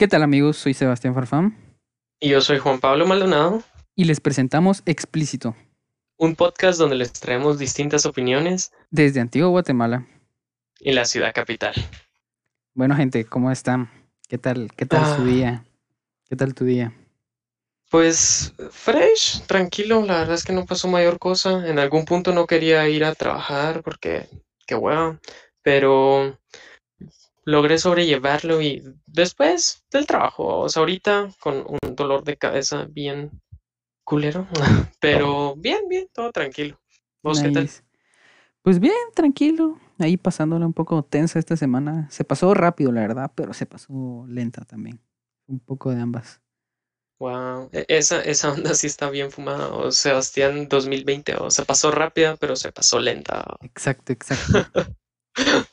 ¿Qué tal amigos? Soy Sebastián Farfán. Y yo soy Juan Pablo Maldonado. Y les presentamos Explícito. Un podcast donde les traemos distintas opiniones. Desde Antigua Guatemala. Y la ciudad capital. Bueno gente, ¿cómo están? ¿Qué tal, qué tal su ah. día? ¿Qué tal tu día? Pues fresh, tranquilo, la verdad es que no pasó mayor cosa. En algún punto no quería ir a trabajar porque qué hueva, pero logré sobrellevarlo y después del trabajo, o sea, ahorita con un dolor de cabeza bien culero, pero bien, bien, todo tranquilo. ¿Vos qué tal? Pues bien, tranquilo, ahí pasándola un poco tensa esta semana. Se pasó rápido, la verdad, pero se pasó lenta también. Un poco de ambas. Wow, e, esa, esa onda sí está bien fumada. O Sebastián 2020, o se pasó rápida, pero se pasó lenta. Exacto, exacto.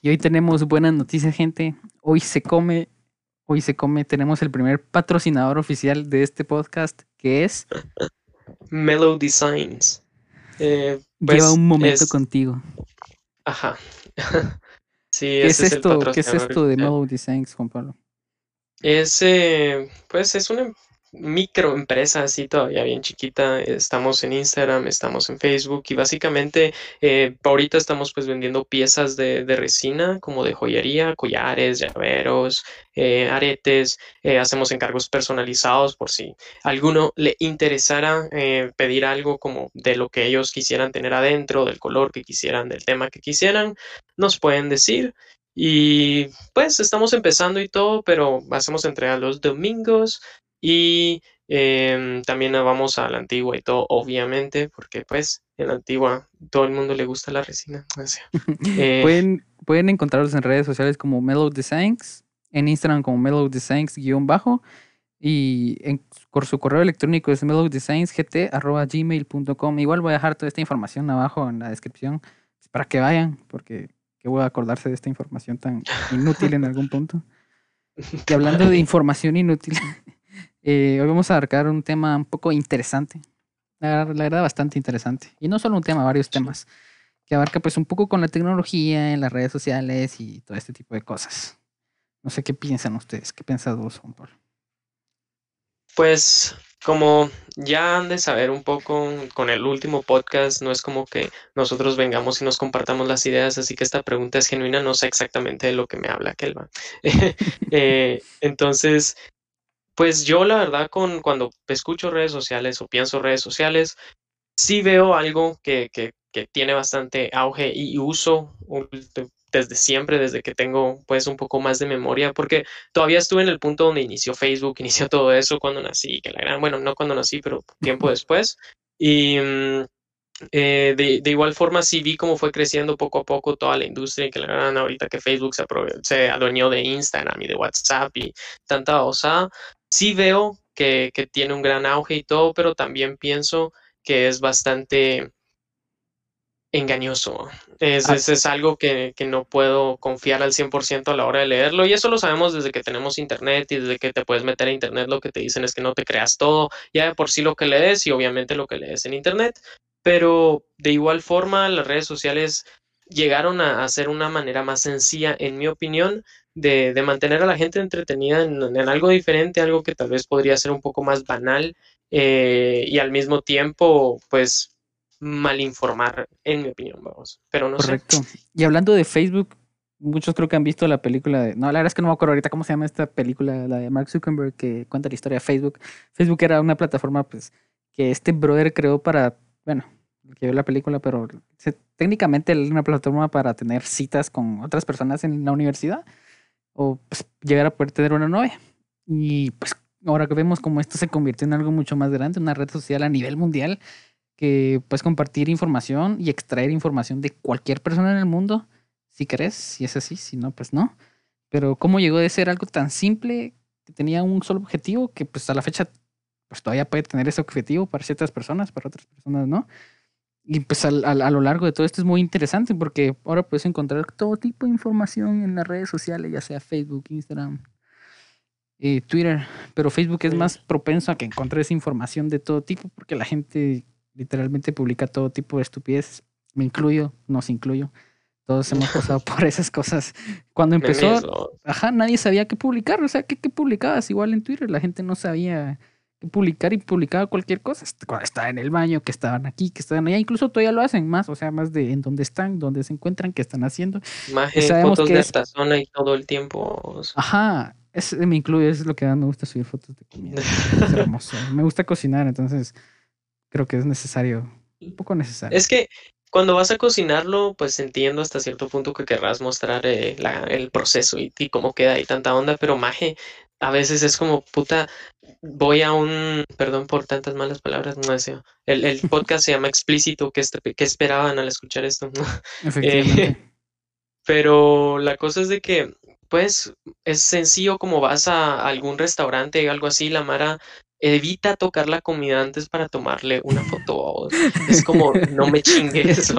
Y hoy tenemos buenas noticias, gente. Hoy se come, hoy se come, tenemos el primer patrocinador oficial de este podcast, que es Mellow Designs. Eh, pues, Lleva un momento contigo. Ajá. sí, ¿Qué es, esto? ¿Qué es esto de Mellow Designs, Juan Pablo? Es, eh, pues es una microempresa así todavía bien chiquita. Estamos en Instagram, estamos en Facebook y básicamente eh, ahorita estamos pues vendiendo piezas de, resina como de joyería, collares, llaveros, eh, aretes. Eh, hacemos encargos personalizados por si alguno le interesara pedir algo como de lo que ellos quisieran tener adentro, del color que quisieran, del tema que quisieran, nos pueden decir. Y pues estamos empezando y todo, pero hacemos entrega los domingos y em, también vamos a la antigua y todo, obviamente, porque pues en la antigua todo el mundo le gusta la resina. Eh, pueden, pueden encontrarlos en redes sociales como Mellow Designs, en Instagram como Mellow Designs-bajo y en, por su correo electrónico es mellowdesignsgt.gmail.com. Igual voy a dejar toda esta información abajo en la descripción para que vayan, porque que voy a acordarse de esta información tan inútil en algún punto. Y hablando de información inútil, eh, hoy vamos a abarcar un tema un poco interesante. La, verdad, bastante interesante. Y no solo un tema, varios temas. Que abarca pues un poco con la tecnología, en las redes sociales y todo este tipo de cosas. No sé qué piensan ustedes. ¿Qué piensas vos, Juan Pablo? Pues como ya han de saber un poco con el último podcast, no es como que nosotros vengamos y nos compartamos las ideas, así que esta pregunta es genuina, no sé exactamente de lo que me habla Kelva. Eh, entonces, pues yo la verdad con cuando escucho redes sociales o pienso redes sociales, sí veo algo que, que, que tiene bastante auge y uso desde siempre, desde que tengo pues un poco más de memoria, porque todavía estuve en el punto donde inició Facebook, inició todo eso cuando nací, que la gran, bueno, no cuando nací, pero tiempo después. Y eh, de, de, igual forma sí vi cómo fue creciendo poco a poco toda la industria y que la gran ahorita que Facebook se, se adueñó de Instagram y de WhatsApp y tanta osada, sí veo que, tiene un gran auge y todo, pero también pienso que es bastante engañoso. Es, es, algo que, no puedo confiar al 100% a la hora de leerlo. Y eso lo sabemos desde que tenemos internet y desde que te puedes meter a internet. Lo que te dicen es que no te creas todo, ya de por sí lo que lees y obviamente lo que lees en internet. Pero de igual forma, las redes sociales llegaron a, a ser una manera más sencilla, en mi opinión, de, mantener a la gente entretenida en, algo diferente, algo que tal vez podría ser un poco más banal eh, y al mismo tiempo, pues, mal informar, en mi opinión, vamos. Pero no Correcto. Y hablando de Facebook, muchos creo que han visto la película de. No, la verdad es que no me acuerdo ahorita cómo se llama esta película, la de Mark Zuckerberg, que cuenta la historia de Facebook. Facebook era una plataforma, pues, que este brother creó para. Bueno, que vio la película, pero técnicamente era una plataforma para tener citas con otras personas en la universidad o pues, llegar a poder tener una novia. Y pues ahora que vemos cómo esto se convirtió en algo mucho más grande, una red social a nivel mundial, que puedes compartir información y extraer información de cualquier persona en el mundo, si querés, si es así, si no, pues no. Pero cómo llegó de ser algo tan simple que tenía un solo objetivo, que pues a la fecha pues todavía puede tener ese objetivo para ciertas personas, para otras personas no. Y pues a, lo largo de todo esto es muy interesante porque ahora puedes encontrar todo tipo de información en las redes sociales, ya sea Facebook, Instagram, eh, Twitter. Pero Facebook es más propenso a que encontres información de todo tipo porque la gente literalmente publica todo tipo de estupideces. Me incluyo, nos incluyo. Todos hemos pasado por esas cosas. Cuando empezó, ajá, nadie sabía qué publicar. O sea, ¿qué, ¿qué, publicabas? Igual en Twitter la gente no sabía publicar y publicaba cualquier cosa. Cuando estaba en el baño, que estaban aquí, que estaban allá. Incluso todavía lo hacen más, o sea, más de en dónde están, dónde se encuentran, qué están haciendo. Más fotos de esta zona y todo el tiempo. Ajá, es, me incluye, es lo que más me gusta subir fotos de comida. es hermoso. Me gusta cocinar, entonces creo que es necesario, un poco necesario. Es que cuando vas a cocinarlo, pues entiendo hasta cierto punto que querrás mostrar eh, el proceso y, cómo queda y tanta onda, pero maje, a veces es como, puta, voy a un, perdón por tantas malas palabras, no deseo. El, el podcast se llama Explícito, ¿qué, esperaban al escuchar esto? Eh, pero la cosa es de que, pues, es sencillo como vas a algún restaurante o algo así, la Mara evita tocar la comida antes para tomarle una foto. Es como, no me chingues,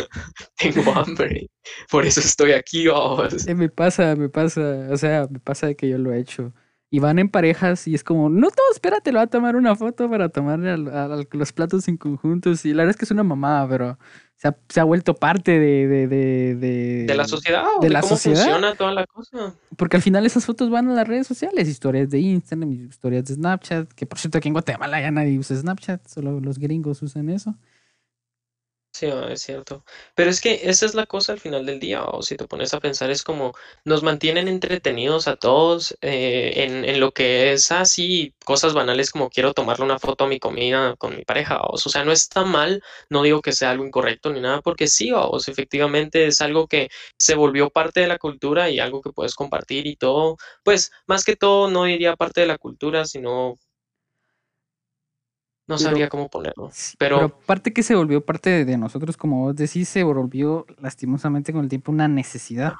tengo hambre, por eso estoy aquí. Eh, me pasa, me pasa, o sea, me pasa de que yo lo he hecho. Y van en parejas y es como, no, todo, espérate, lo va a tomar una foto para tomarle los platos en conjuntos. Y la verdad es que es una mamada, pero se ha, vuelto parte de, de, de, de la sociedad de, la cómo funciona toda la cosa. Porque al final esas fotos van a las redes sociales, historias de Instagram, historias de Snapchat, que por cierto aquí en Guatemala ya nadie usa Snapchat, solo los gringos usan eso. Sí, ah, es cierto. Pero es que esa es la cosa al final del día, o si te pones a pensar, es como nos mantienen entretenidos a todos eh, en, en, lo que es así, cosas banales como quiero tomarle una foto a mi comida con mi pareja, o sea, no está mal, no digo que sea algo incorrecto ni nada, porque sí, o sea, efectivamente es algo que se volvió parte de la cultura y algo que puedes compartir y todo, pues más que todo no diría parte de la cultura, sino no sabría cómo ponerlo. Pero, pero parte que se volvió parte de, nosotros, como vos decís, se volvió lastimosamente con el tiempo una necesidad.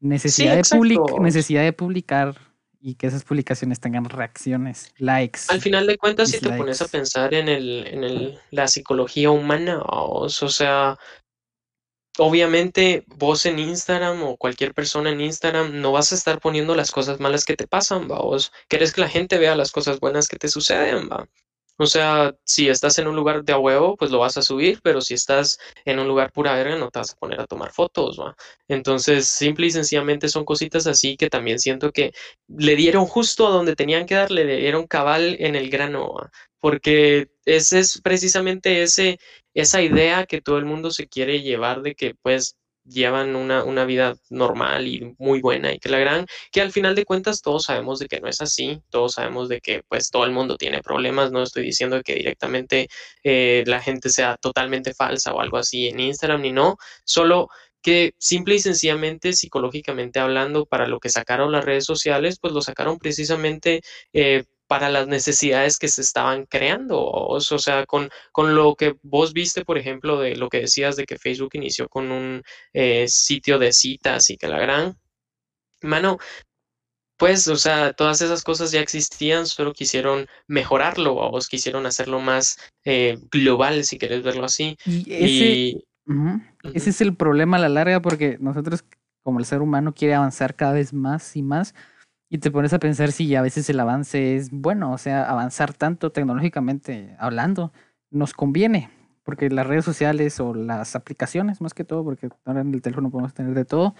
Necesidad, de necesidad de publicar y que esas publicaciones tengan reacciones, likes. Al final de cuentas, si te pones a pensar en, el, en el, la psicología humana, o sea, obviamente vos en Instagram o cualquier persona en Instagram no vas a estar poniendo las cosas malas que te pasan, va. Vos querés que la gente vea las cosas buenas que te suceden, va. O sea, si estás en un lugar de a huevo, pues lo vas a subir, pero si estás en un lugar pura verga, no te vas a poner a tomar fotos, ¿va? Entonces, simple y sencillamente son cositas así que también siento que le dieron justo a donde tenían que darle, le dieron cabal en el grano, porque ese es precisamente ese, esa idea que todo el mundo se quiere llevar de que, pues, llevan una, una, vida normal y muy buena y que la gran, que al final de cuentas todos sabemos de que no es así, todos sabemos de que pues todo el mundo tiene problemas, no estoy diciendo que directamente eh, la gente sea totalmente falsa o algo así en Instagram ni no, solo que simple y sencillamente psicológicamente hablando para lo que sacaron las redes sociales, pues lo sacaron precisamente eh, para las necesidades que se estaban creando. O, sea, con, con, lo que vos viste, por ejemplo, de lo que decías de que Facebook inició con un eh, sitio de citas y que la gran... Mano, pues, o sea, todas esas cosas ya existían, solo quisieron mejorarlo o vos quisieron hacerlo más eh, global, si querés verlo así. Y ese, ese es el problema a la larga porque nosotros, como el ser humano, quiere avanzar cada vez más y más y te pones a pensar si a veces el avance es bueno, o sea, avanzar tanto tecnológicamente hablando nos conviene, porque las redes sociales o las aplicaciones, más que todo, porque ahora en el teléfono podemos tener de todo,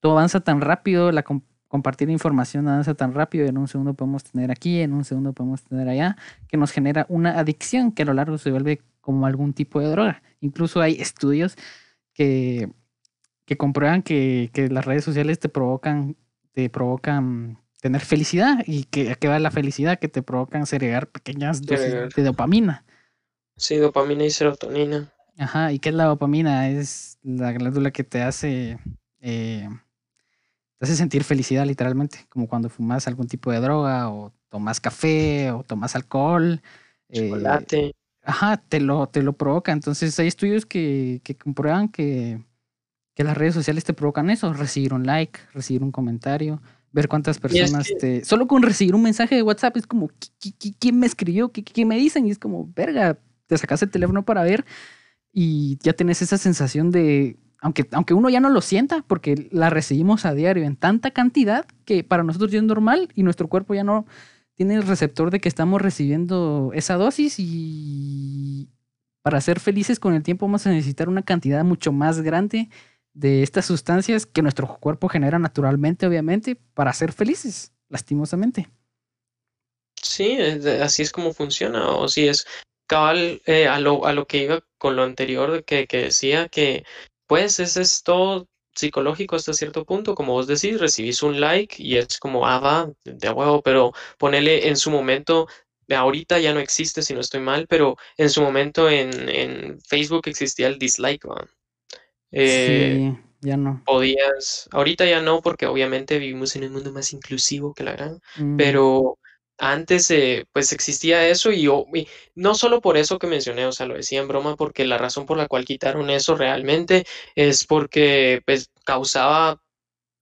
todo avanza tan rápido, la compartir información avanza tan rápido, en un segundo podemos tener aquí, en un segundo podemos tener allá, que nos genera una adicción que a lo largo se vuelve como algún tipo de droga. Incluso hay estudios que, que comprueban que, que las redes sociales te provocan, te provocan tener felicidad y que, que va la felicidad que te provocan segregar pequeñas dosis de dopamina. Sí, dopamina y serotonina. Ajá, ¿y qué es la dopamina? Es la glándula que te hace, eh, te hace sentir felicidad literalmente, como cuando fumas algún tipo de droga o tomas café o tomas alcohol. Eh, Chocolate. ajá, te lo, te lo provoca. Entonces hay estudios que, que comprueban que, que las redes sociales te provocan eso, recibir un like, recibir un comentario, ver cuántas personas te... Solo con recibir un mensaje de WhatsApp es como, ¿quién me escribió? ¿Qué, me dicen? Y es como, verga, te sacas el teléfono para ver y ya tenés esa sensación de, aunque, aunque uno ya no lo sienta, porque la recibimos a diario en tanta cantidad que para nosotros ya es normal y nuestro cuerpo ya no tiene el receptor de que estamos recibiendo esa dosis y para ser felices con el tiempo vamos a necesitar una cantidad mucho más grande de estas sustancias que nuestro cuerpo genera naturalmente, obviamente, para ser felices, lastimosamente. Sí, así es como funciona. O si es cabal eh, a, lo, a lo que iba con lo anterior que, que decía que pues es todo psicológico hasta cierto punto, como vos decís, recibís un like y es como, ah, va, de huevo, pero ponele en su momento, ahorita ya no existe si no estoy mal, pero en su momento en, en Facebook existía el dislike, Eh, sí, ya no. Podías, ahorita ya no, porque obviamente vivimos en un mundo más inclusivo que la gran, mm. pero antes eh, pues existía eso y, y, no solo por eso que mencioné, o sea, lo decía en broma, porque la razón por la cual quitaron eso realmente es porque pues causaba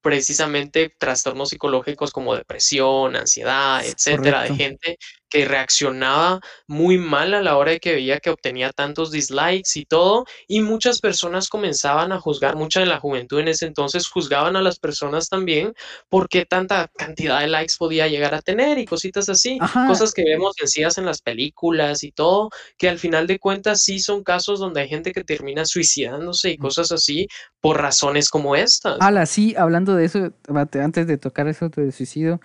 precisamente trastornos psicológicos como depresión, ansiedad, etcétera, de gente que reaccionaba muy mal a la hora de que veía que obtenía tantos dislikes y todo, y muchas personas comenzaban a juzgar, mucha de la juventud en ese entonces juzgaban a las personas también por qué tanta cantidad de likes podía llegar a tener y cositas así, cosas que vemos vencidas en las películas y todo, que al final de cuentas sí son casos donde hay gente que termina suicidándose y mm. cosas así por razones como estas. Ala, sí, hablando de eso, antes de tocar eso de suicidio,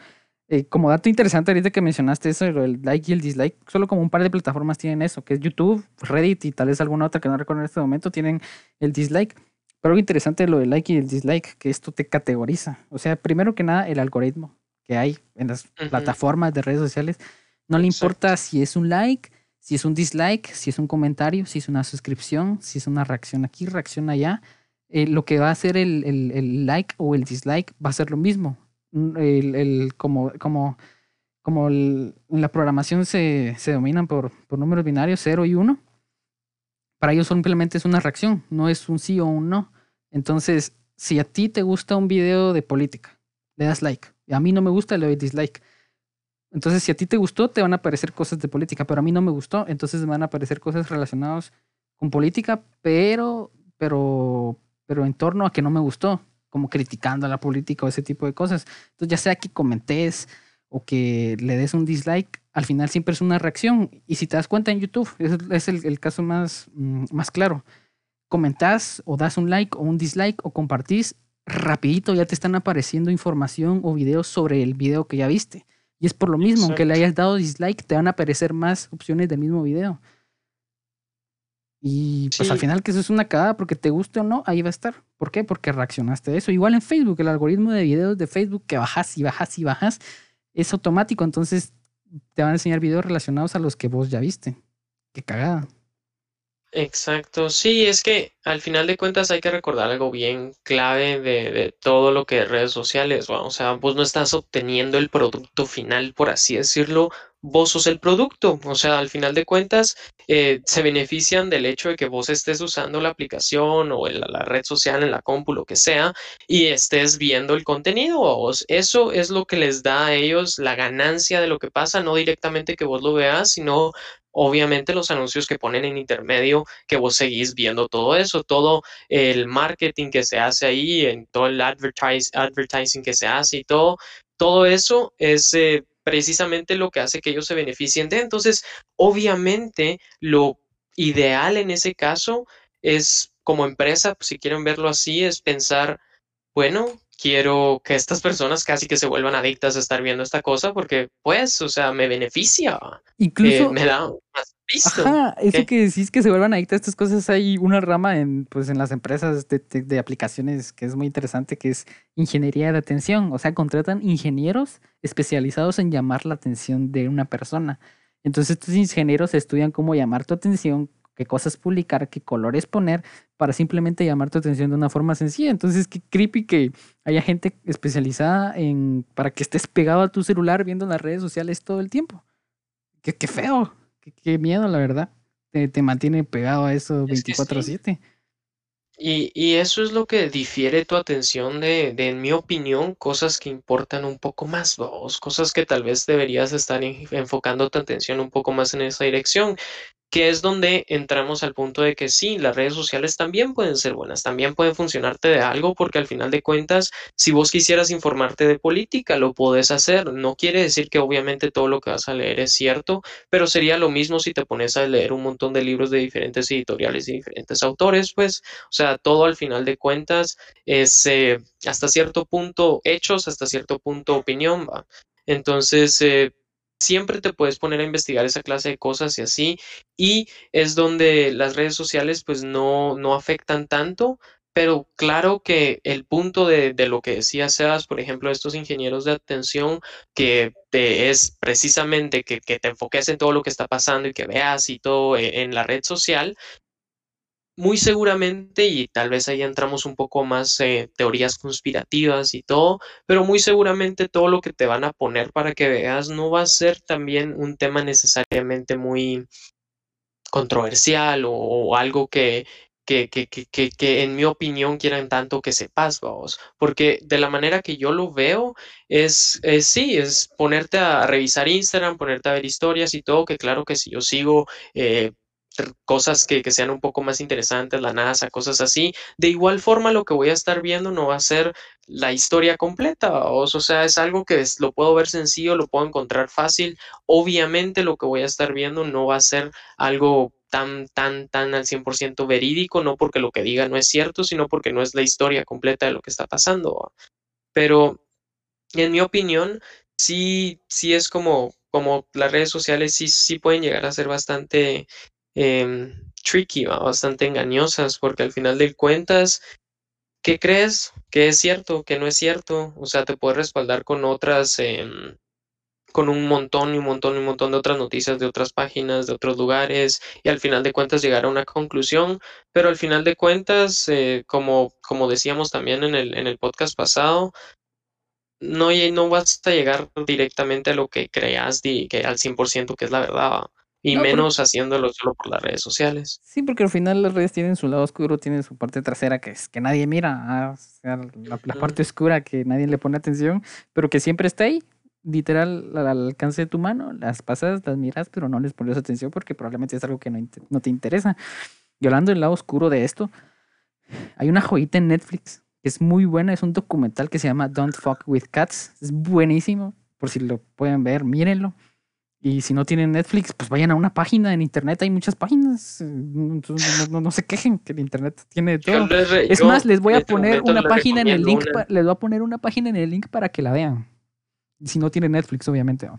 eh, como dato interesante ahorita que mencionaste eso, el like y el dislike, solo como un par de plataformas tienen eso, que es YouTube, Reddit y tal vez alguna otra que no recuerdo en este momento, tienen el dislike. Pero algo interesante lo del like y el dislike, que esto te categoriza. O sea, primero que nada, el algoritmo que hay en las plataformas de redes sociales, no le importa si es un like, si es un dislike, si es un comentario, si es una suscripción, si es una reacción aquí, reacción allá. Eh, lo que va a hacer el, el, el like o el dislike va a ser lo mismo el, el, como, como, como la programación se, se dominan por, por, números binarios 0 y 1, para ellos simplemente es una reacción, no es un sí o un no. Entonces, si a ti te gusta un video de política, le das like. Y a mí no me gusta, le doy dislike. Entonces, si a ti te gustó, te van a aparecer cosas de política, pero a mí no me gustó, entonces me van a aparecer cosas relacionadas con política, pero, pero, pero en torno a que no me gustó como criticando a la política o ese tipo de cosas. Entonces, ya sea que comentes o que le des un dislike, al final siempre es una reacción. Y si te das cuenta en YouTube, es, el, caso más, mm, más claro. Comentás o das un like o un dislike o compartís, rapidito ya te están apareciendo información o videos sobre el video que ya viste. Y es por lo mismo, aunque le hayas dado dislike, te van a aparecer más opciones del mismo video. Y pues al final que eso es una cagada porque te guste o no, ahí va a estar. ¿Por qué? Porque reaccionaste a eso. Igual en Facebook, el algoritmo de videos de Facebook que bajas y bajas y bajas es automático. Entonces te van a enseñar videos relacionados a los que vos ya viste. Qué cagada. Exacto, sí, es que al final de cuentas hay que recordar algo bien clave de, de todo lo que es redes sociales, o sea, vos no estás obteniendo el producto final, por así decirlo, vos sos el producto. O sea, al final de cuentas, eh, se benefician del hecho de que vos estés usando la aplicación o la, red social en la compu, lo que sea, y estés viendo el contenido vos. Eso es lo que les da a ellos la ganancia de lo que pasa, no directamente que vos lo veas, sino obviamente los anuncios que ponen en intermedio, que vos seguís viendo todo eso, todo el marketing que se hace ahí, en todo el advertising que se hace y todo, todo eso es eh, precisamente lo que hace que ellos se beneficien de. Entonces, obviamente, lo ideal en ese caso es, como empresa, si quieren verlo así, es pensar, bueno, quiero que estas personas casi que se vuelvan adictas a estar viendo esta cosa porque, pues, o sea, me beneficia. Incluso... Eh, me da más visto. Ajá, eso que decís que se vuelvan adictas a estas cosas, hay una rama en, pues, en las empresas de, de, aplicaciones que es muy interesante, que es ingeniería de atención. O sea, contratan ingenieros especializados en llamar la atención de una persona. Entonces estos ingenieros estudian cómo llamar tu atención, qué cosas publicar, qué colores poner para simplemente llamar tu atención de una forma sencilla. Entonces, qué creepy que haya gente especializada en para que estés pegado a tu celular viendo las redes sociales todo el tiempo. Qué, qué feo, qué, miedo, la verdad. Te, mantiene pegado a eso 24/7. Y, y, eso es lo que difiere tu atención de, de, en mi opinión, cosas que importan un poco más, vos, cosas que tal vez deberías estar enfocando tu atención un poco más en esa dirección. Que es donde entramos al punto de que sí, las redes sociales también pueden ser buenas, también pueden funcionarte de algo, porque al final de cuentas, si vos quisieras informarte de política, lo puedes hacer. No quiere decir que obviamente todo lo que vas a leer es cierto, pero sería lo mismo si te pones a leer un montón de libros de diferentes editoriales y diferentes autores, pues, o sea, todo al final de cuentas es eh, hasta cierto punto hechos, hasta cierto punto opinión, va. Entonces, eh, siempre te puedes poner a investigar esa clase de cosas y así, y es donde las redes sociales pues no, no afectan tanto, pero claro que el punto de, de, lo que decía Sebas, por ejemplo, estos ingenieros de atención, que te es precisamente que, que, te enfoques en todo lo que está pasando y que veas y todo eh, en la red social, muy seguramente, y tal vez ahí entramos un poco más eh, teorías conspirativas y todo, pero muy seguramente todo lo que te van a poner para que veas no va a ser también un tema necesariamente muy controversial o, algo que, que, que, que, que, en mi opinión quieran tanto que sepas, vos, porque de la manera que yo lo veo es, es sí, es ponerte a revisar Instagram, ponerte a ver historias y todo, que claro que si yo sigo eh, cosas que, que, sean un poco más interesantes, la NASA, cosas así. De igual forma, lo que voy a estar viendo no va a ser la historia completa, o, sea, es algo que lo puedo ver sencillo, lo puedo encontrar fácil. Obviamente lo que voy a estar viendo no va a ser algo tan, tan, tan al 100% verídico, no porque lo que diga no es cierto, sino porque no es la historia completa de lo que está pasando. Pero, en mi opinión, sí, sí es como, como las redes sociales sí, sí pueden llegar a ser bastante eh, tricky, ¿va? bastante engañosas, porque al final de cuentas, ¿qué crees? ¿Que es cierto? ¿Que no es cierto? O sea, te puedes respaldar con otras, eh, con un montón y un montón y un montón de otras noticias de otras páginas, de otros lugares, y al final de cuentas llegar a una conclusión, pero al final de cuentas, eh, como, como decíamos también en el, en el podcast pasado, no, no vas a llegar directamente a lo que creas que al 100% que es la verdad. Y no, menos porque... haciéndolo solo por las redes sociales. Sí, porque al final las redes tienen su lado oscuro, tienen su parte trasera que es que nadie mira, ah, o sea, la, la, parte oscura que nadie le pone atención, pero que siempre está ahí, literal al alcance de tu mano, las pasas, las miras, pero no les pones atención porque probablemente es algo que no, no te interesa. Y hablando del lado oscuro de esto, hay una joyita en Netflix que es muy buena, es un documental que se llama Don't Fuck with Cats, es buenísimo, por si lo pueden ver, mírenlo. Y si no tienen Netflix, pues vayan a una página en internet, hay muchas páginas. Entonces, no, no, no se quejen que el internet tiene todo. Re, es más, les voy a poner una página en el link, una. les voy a poner una página en el link para que la vean. Si no tienen Netflix, obviamente.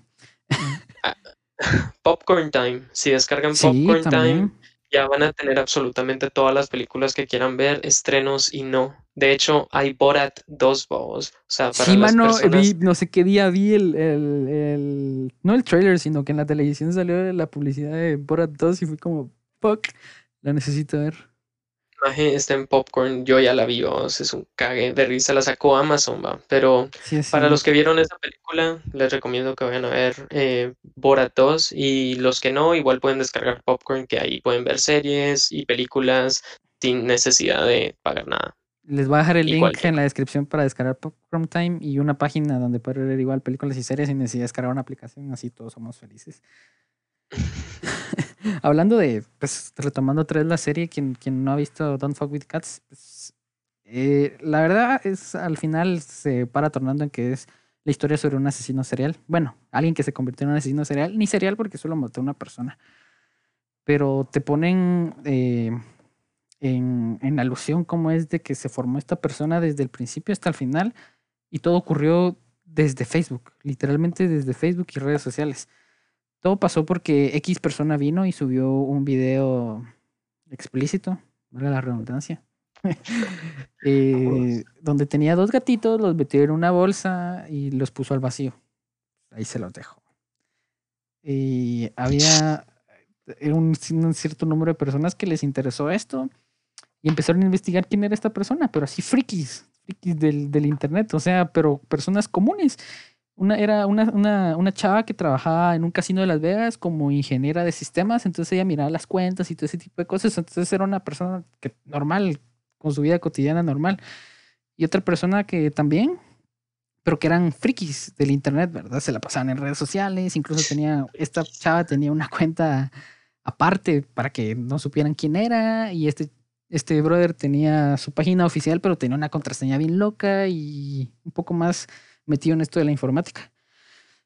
Popcorn Time. Si descargan Popcorn Time, ya van a tener absolutamente todas las películas que quieran ver, estrenos y no. De hecho, hay Borat 2 babos. O sea, para sí, las mano, personas... vi, no sé qué día vi el, el, el, No el trailer, sino que en la televisión salió la publicidad de Borat 2 y fui como, fuck, la necesito ver. Imagen está en Popcorn, yo ya la vi, vamos, es un cague de risa, la sacó Amazon, va. Pero sí, sí. para los que vieron esa película, les recomiendo que vayan a ver eh, Borat 2 y los que no, igual pueden descargar Popcorn, que ahí pueden ver series y películas sin necesidad de pagar nada. Les voy a dejar el link Igual. en la descripción para descargar Popcorn Time y una página donde pueden ver igual películas y series sin necesidad de descargar una aplicación, así todos somos felices. Hablando de, pues retomando otra vez la serie, quien, quien no ha visto Don't Fuck With Cats, pues, eh, la verdad es al final se para tornando en que es la historia sobre un asesino serial. Bueno, alguien que se convirtió en un asesino serial, ni serial porque solo mató a una persona. Pero te ponen... Eh, en, en, alusión como es de que se formó esta persona desde el principio hasta el final y todo ocurrió desde Facebook, literalmente desde Facebook y redes sociales. Todo pasó porque X persona vino y subió un video explícito, vale la redundancia, eh, donde tenía dos gatitos, los metió en una bolsa y los puso al vacío. Ahí se los dejo. Y había un, un cierto número de personas que les interesó esto y empezaron a investigar quién era esta persona, pero así frikis, frikis del, del internet, o sea, pero personas comunes. Una, era una, una, una, chava que trabajaba en un casino de Las Vegas como ingeniera de sistemas, entonces ella miraba las cuentas y todo ese tipo de cosas, entonces era una persona que, normal, con su vida cotidiana normal. Y otra persona que también, pero que eran frikis del internet, ¿verdad? Se la pasaban en redes sociales, incluso tenía, esta chava tenía una cuenta aparte para que no supieran quién era y este, este brother tenía su página oficial pero tenía una contraseña bien loca y un poco más metido en esto de la informática.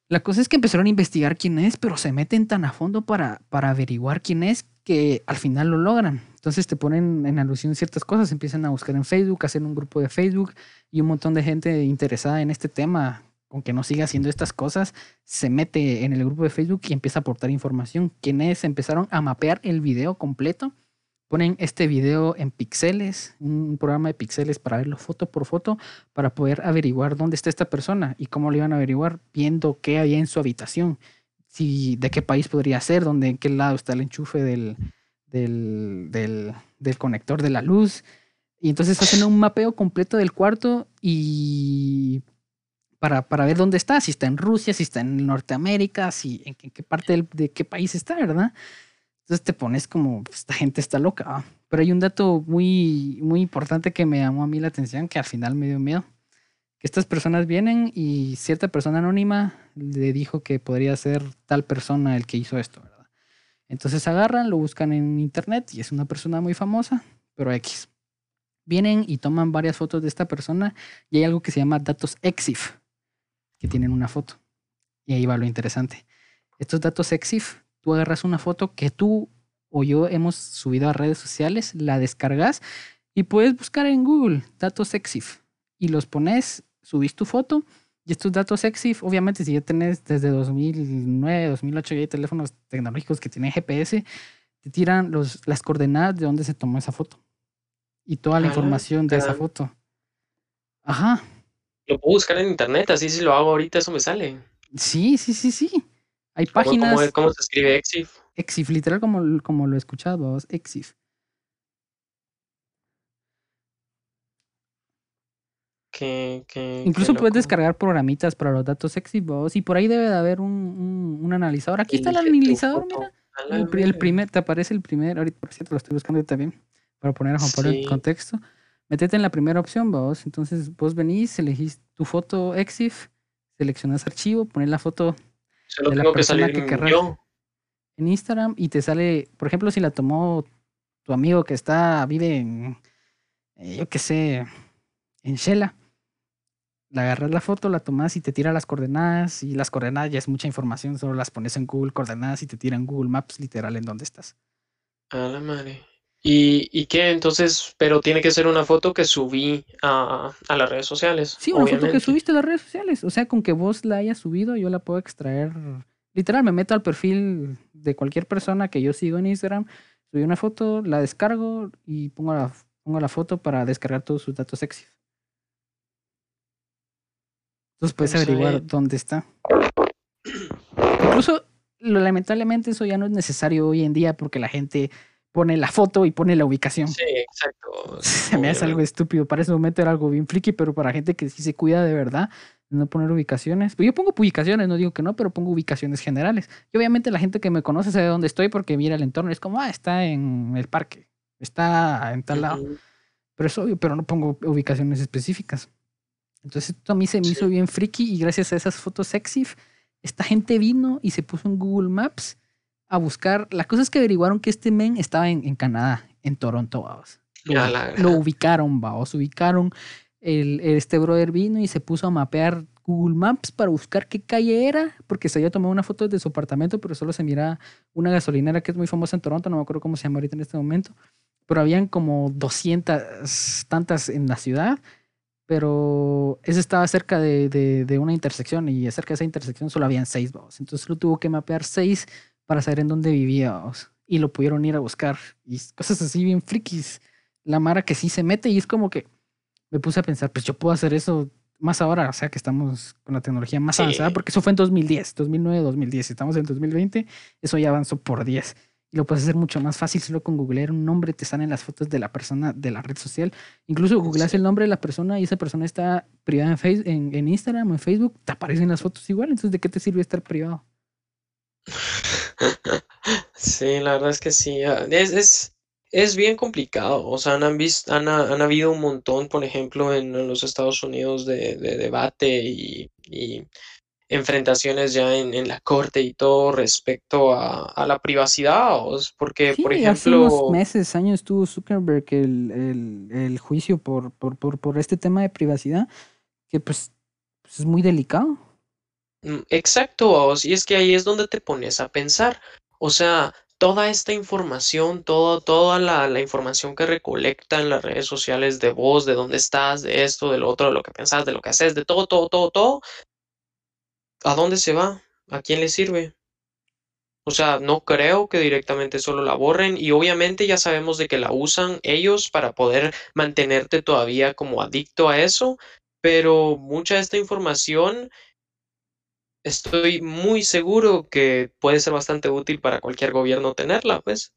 La cosa es que empezaron a investigar quién es, pero se meten tan a fondo para, para averiguar quién es que al final lo logran. Entonces te ponen en alusión ciertas cosas, empiezan a buscar en Facebook, hacen un grupo de Facebook y un montón de gente interesada en este tema, aunque no siga haciendo estas cosas, se mete en el grupo de Facebook y empieza a aportar información. ¿Quiénes empezaron a mapear el video completo? Ponen este video en píxeles, un programa de píxeles para verlo foto por foto, para poder averiguar dónde está esta persona y cómo lo iban a averiguar, viendo qué había en su habitación, si, de qué país podría ser, dónde, en qué lado está el enchufe del, del, del, del conector de la luz. Y entonces hacen un mapeo completo del cuarto y para, para, ver dónde está, si está en Rusia, si está en Norteamérica, si en, qué parte de qué país está, ¿verdad? Entonces te pones como, pues, esta gente está loca. Pero hay un dato muy, muy importante que me llamó a mí la atención, que al final me dio miedo. Que estas personas vienen y cierta persona anónima le dijo que podría ser tal persona el que hizo esto, ¿verdad? Entonces agarran, lo buscan en internet y es una persona muy famosa, pero X. Vienen y toman varias fotos de esta persona y hay algo que se llama datos EXIF, que tienen una foto. Y ahí va lo interesante. Estos datos EXIF, tú agarras una foto que tú o yo hemos subido a redes sociales, la descargas y puedes buscar en Google datos EXIF y los pones, subís tu foto y estos datos EXIF, obviamente, si ya tenés desde 2009, 2008 ya hay teléfonos tecnológicos que tienen GPS, te tiran los, las coordenadas de dónde se tomó esa foto. Y toda la información de esa foto. Ajá. Lo puedo buscar en internet, así si lo hago ahorita eso me sale. Sí, sí, sí, sí. Hay páginas. ¿Cómo, cómo se escribe EXIF? EXIF, literal como, como lo he escuchado, EXIF. Incluso puedes descargar programitas para los datos sexy y por ahí debe de haber un, un, analizador. Aquí está el analizador, mira. El, primer, te aparece el primer, ahorita por cierto lo estoy buscando también para poner a Juan en contexto. Métete en la primera opción, vos. Entonces vos venís, elegís tu foto EXIF, seleccionas archivo, pones la foto de la persona que, querrás en Instagram y te sale, por ejemplo, si la tomó tu amigo que está, vive en, eh, yo qué sé, en Shela la agarras la foto, la tomas y te tira las coordenadas. Y las coordenadas ya es mucha información, solo las pones en Google Coordenadas y te tira en Google Maps literal en dónde estás. A la madre. ¿Y, ¿Y qué? Entonces, pero tiene que ser una foto que subí a, a las redes sociales. Sí, una foto que subiste a las redes sociales. O sea, con que vos la hayas subido, yo la puedo extraer. Literal, me meto al perfil de cualquier persona que yo sigo en Instagram, subí una foto, la descargo y pongo la, pongo la foto para descargar todos sus datos sexy. Entonces puedes averiguar dónde está. Incluso, lamentablemente, eso ya no es necesario hoy en día porque la gente pone la foto y pone la ubicación. Sí, exacto. Se me hace algo estúpido. Para ese momento era algo bien friki, pero para gente que sí se cuida de verdad, no poner ubicaciones. Pues yo pongo ubicaciones, no digo que no, pero pongo ubicaciones generales. Y obviamente la gente que me conoce sabe dónde estoy porque mira el entorno. Es como, ah, está en el parque, está en tal lado. Pero es obvio, pero no pongo ubicaciones específicas. Entonces esto a mí se me hizo bien friki y gracias a esas fotos sexy, esta gente vino y se puso en Google Maps a buscar. La cosa es que averiguaron que este men estaba en, Canadá, en Toronto, vamos. Lo, ubicaron, vamos. Ubicaron. El, este brother vino y se puso a mapear Google Maps para buscar qué calle era, porque se había tomado una foto desde su apartamento, pero solo se mira una gasolinera que es muy famosa en Toronto, no me acuerdo cómo se llama ahorita en este momento, pero habían como 200 tantas en la ciudad pero ese estaba cerca de, de, una intersección y cerca de esa intersección solo habían seis vamos. Entonces lo tuvo que mapear seis para saber en dónde vivía y lo pudieron ir a buscar y cosas así bien frikis. La Mara que sí se mete y es como que me puse a pensar, pues yo puedo hacer eso más ahora, o sea que estamos con la tecnología más avanzada, porque eso fue en 2010, 2009, 2010, estamos en 2020, eso ya avanzó por 10 y lo puedes hacer mucho más fácil solo con googlear un nombre, te salen las fotos de la persona de la red social. Incluso googleas el nombre de la persona y esa persona está privada en, Facebook, en, Instagram o en Facebook, te aparecen las fotos igual, entonces ¿de qué te sirve estar privado? Sí, la verdad es que sí. Ah, es, es, es bien complicado. O sea, han, visto, han, han, habido un montón, por ejemplo, en, los Estados Unidos de, de debate y, y enfrentaciones ya en, la corte y todo respecto a, la privacidad, porque, por ejemplo... Hace unos meses, años tuvo Zuckerberg el, el, juicio por, por, por, por, este tema de privacidad, que pues, pues, es muy delicado. Mm, exacto, y es que ahí es donde te pones a pensar, o sea, toda esta información, todo, toda la, la, información que recolecta en las redes sociales de vos, de dónde estás, de esto, de lo otro, de lo que pensás, de lo que haces, de todo, todo, todo, todo, ¿a dónde se va? ¿A quién le sirve? O sea, no creo que directamente solo la borren y obviamente ya sabemos de que la usan ellos para poder mantenerte todavía como adicto a eso, pero mucha de esta información estoy muy seguro que puede ser bastante útil para cualquier gobierno tenerla, pues.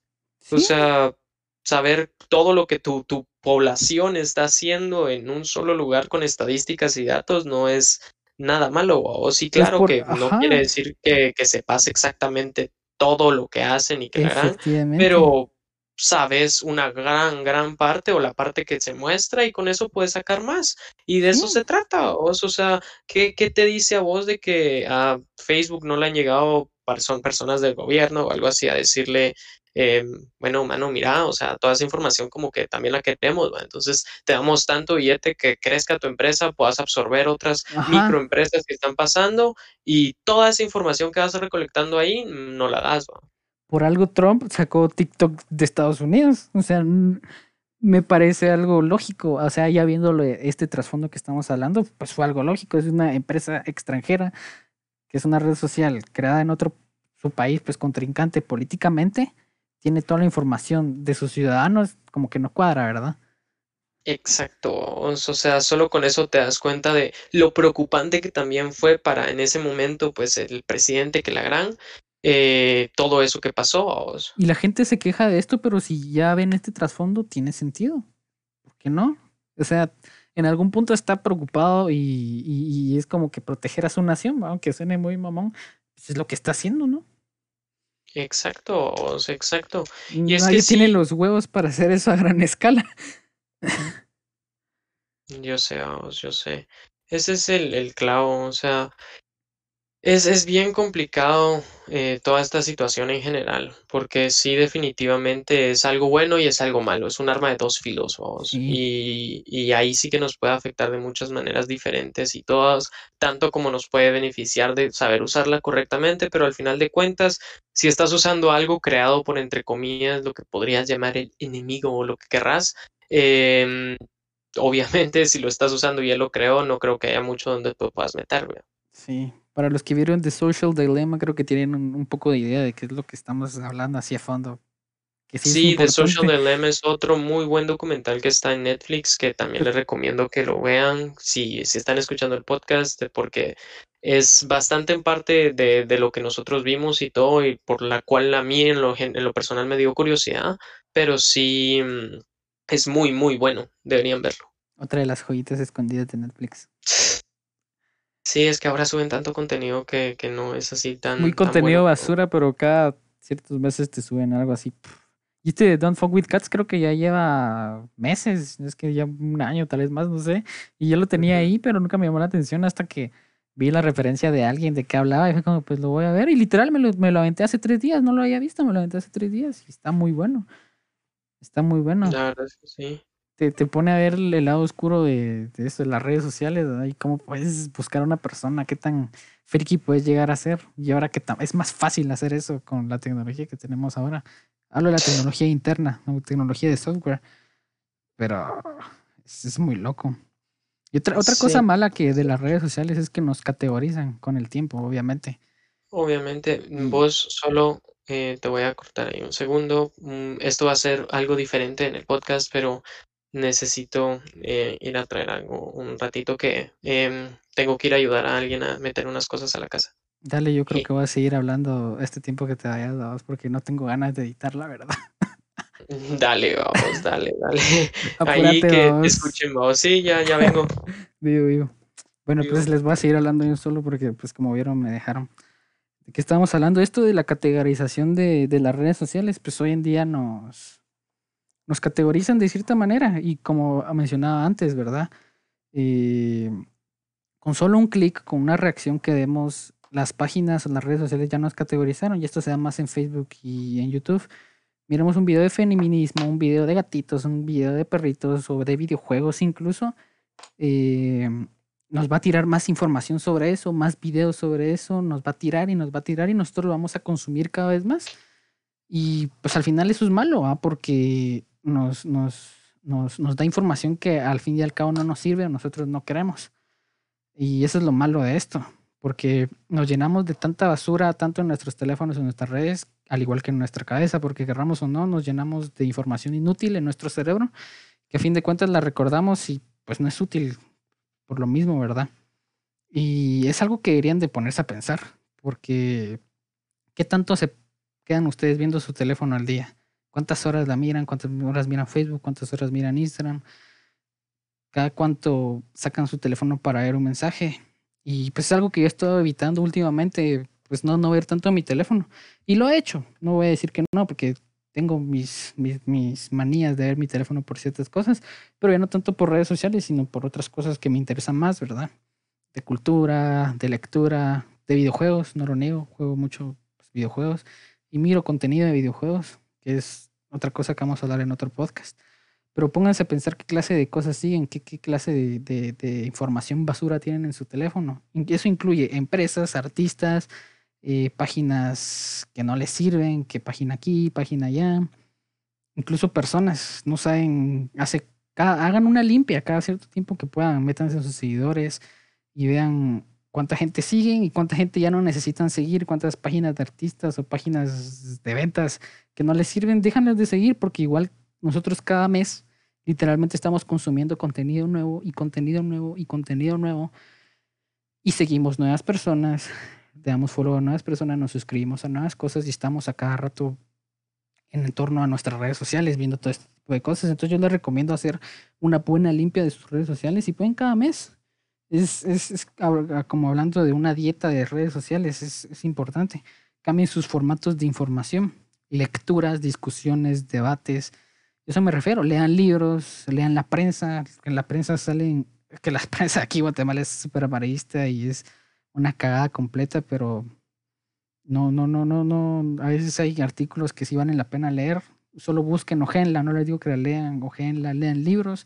O sea, saber todo lo que tu, tu población está haciendo en un solo lugar con estadísticas y datos no es nada malo. O sí, claro que no quiere decir que, que se pase exactamente todo lo que hacen y que hagan, pero sabes una gran, gran parte o la parte que se muestra y con eso puedes sacar más. Y de eso se trata. O, sea, ¿qué, ¿qué, te dice a vos de que a Facebook no le han llegado son personas del gobierno o algo así a decirle, eh, bueno, mano, mira, o sea, toda esa información como que también la queremos, entonces te damos tanto billete que crezca tu empresa, puedas absorber otras microempresas que están pasando y toda esa información que vas recolectando ahí no la das. Por algo Trump sacó TikTok de Estados Unidos, o sea, me parece algo lógico, o sea, ya viendo este trasfondo que estamos hablando, pues fue algo lógico, es una empresa extranjera, que es una red social creada en otro su país, pues contrincante políticamente, tiene toda la información de sus ciudadanos, como que no cuadra, ¿verdad? Exacto, o sea, solo con eso te das cuenta de lo preocupante que también fue para en ese momento, pues el presidente que la gran, eh, todo eso que pasó. Y la gente se queja de esto, pero si ya ven este trasfondo, tiene sentido. ¿Por qué no? O sea, en algún punto está preocupado y, es como que proteger a su nación, aunque suene muy mamón, pues es lo que está haciendo, ¿no? Exacto, exacto. Y es que tiene los huevos para hacer eso a gran escala. Yo sé, yo sé. Ese es el, el clavo, o sea, es, es bien complicado eh, toda esta situación en general, porque sí definitivamente es algo bueno y es algo malo, es un arma de dos filos, y, y, ahí sí que nos puede afectar de muchas maneras diferentes y todas, tanto como nos puede beneficiar de saber usarla correctamente, pero al final de cuentas, si estás usando algo creado por, entre comillas, lo que podrías llamar el enemigo o lo que querrás, em, obviamente si lo estás usando y él lo creó, no creo que haya mucho donde tú puedas meter. Sí, para los que vieron The Social Dilemma, creo que tienen un, poco de idea de qué es lo que estamos hablando así a fondo. sí, The Social Dilemma es otro muy buen documental que está en Netflix, que también les recomiendo que lo vean si, si están escuchando el podcast, porque es bastante en parte de, de, lo que nosotros vimos y todo, y por la cual a mí en lo, en lo personal me dio curiosidad, pero sí mm, es muy, muy bueno, deberían verlo. Otra de las joyitas escondidas de Netflix. Sí, es que ahora suben tanto contenido que, que no es así tan. Muy contenido basura, pero cada ciertos meses te suben algo así. Y este Don't Fuck With Cats creo que ya lleva meses, es que ya un año, tal vez más, no sé. Y yo lo tenía ahí, pero nunca me llamó la atención hasta que vi la referencia de alguien de qué hablaba y fue como, pues lo voy a ver. Y literal me lo, me lo aventé hace tres días, no lo había visto, me lo aventé hace tres días y está muy bueno. Está muy bueno. La verdad es que sí te, te, pone a ver el lado oscuro de, de eso, de las redes sociales, y cómo puedes buscar a una persona, qué tan friki puedes llegar a ser. Y ahora que es más fácil hacer eso con la tecnología que tenemos ahora. Hablo de la tecnología interna, no tecnología de software. Pero es, muy loco. Y otra, otra cosa mala que de las redes sociales es que nos categorizan con el tiempo, obviamente. Obviamente, vos solo eh, te voy a cortar ahí un segundo. Mm, esto va a ser algo diferente en el podcast, pero necesito eh, ir a traer algo un ratito que em, tengo que ir a ayudar a alguien a meter unas cosas a la casa. Dale, yo creo que voy a seguir hablando este tiempo que te hayas dado porque no tengo ganas de editar, la verdad. Dale, vamos, dale, dale. Ahí que escuchen, vamos. Sí, ya, ya vengo. vivo, vivo. Bueno, pues les voy a seguir hablando yo solo porque, pues como vieron, me dejaron. ¿De qué estábamos hablando? Esto de la categorización de, de las redes sociales, pues hoy en día nos nos categorizan de cierta manera y como mencionaba antes, ¿verdad? Eh, con solo un clic, con una reacción que demos, las páginas o las redes sociales ya nos categorizaron y esto se da más en Facebook y en YouTube. Miremos un video de feminismo, un video de gatitos, un video de perritos o de videojuegos incluso. Eh, nos va a tirar más información sobre eso, más videos sobre eso, nos va a tirar y nos va a tirar y nosotros lo vamos a consumir cada vez más. Y pues al final eso es malo, ¿ah? porque nos, nos, nos, da información que al fin y al cabo no nos sirve o nosotros no queremos. Y eso es lo malo de esto, porque nos llenamos de tanta basura, tanto en nuestros teléfonos, en nuestras redes, al igual que en nuestra cabeza, porque querramos o no, nos llenamos de información inútil en nuestro cerebro, que a fin de cuentas la recordamos y pues no es útil por lo mismo, ¿verdad? Y es algo que deberían de ponerse a pensar, porque ¿qué tanto se quedan ustedes viendo su teléfono al día? ¿Cuántas horas la miran? ¿Cuántas horas miran Facebook? ¿Cuántas horas miran Instagram? ¿Cada cuánto sacan su teléfono para ver un mensaje? Y pues es algo que yo he estado evitando últimamente, pues no, no ver tanto mi teléfono. Y lo he hecho, no voy a decir que no, porque tengo mis, mis, mis, manías de ver mi teléfono por ciertas cosas, pero ya no tanto por redes sociales, sino por otras cosas que me interesan más, ¿verdad? De cultura, de lectura, de videojuegos, no lo niego, juego mucho pues, videojuegos y miro contenido de videojuegos, que es otra cosa que vamos a hablar en otro podcast. Pero pónganse a pensar qué clase de cosas siguen, qué, qué clase de, de, información basura tienen en su teléfono. Eso incluye empresas, artistas, eh, páginas que no les sirven, que página aquí, página allá. Incluso personas no saben, hagan una limpia cada cierto tiempo que puedan, métanse en sus seguidores y vean cuánta gente siguen y cuánta gente ya no necesitan seguir, cuántas páginas de artistas o páginas de ventas que no les sirven, déjanlas de seguir porque igual nosotros cada mes literalmente estamos consumiendo contenido nuevo y contenido nuevo y contenido nuevo y seguimos nuevas personas le damos follow a nuevas personas, nos suscribimos a nuevas cosas y estamos a cada rato en torno a nuestras redes sociales viendo todo este tipo de cosas. Entonces yo les recomiendo hacer una buena limpia de sus redes sociales y pueden cada mes. Es, es, como hablando de una dieta de redes sociales, es, es importante. Cambien sus formatos de información, lecturas, discusiones, debates. Eso me refiero. Lean libros, lean la prensa. En la prensa salen, que la prensa aquí en Guatemala es súper amarillista y es una cagada completa, pero no, no, no, no, no. A veces hay artículos que sí valen la pena leer. Solo busquen, ojenla, no les digo que la lean, ojenla, lean libros.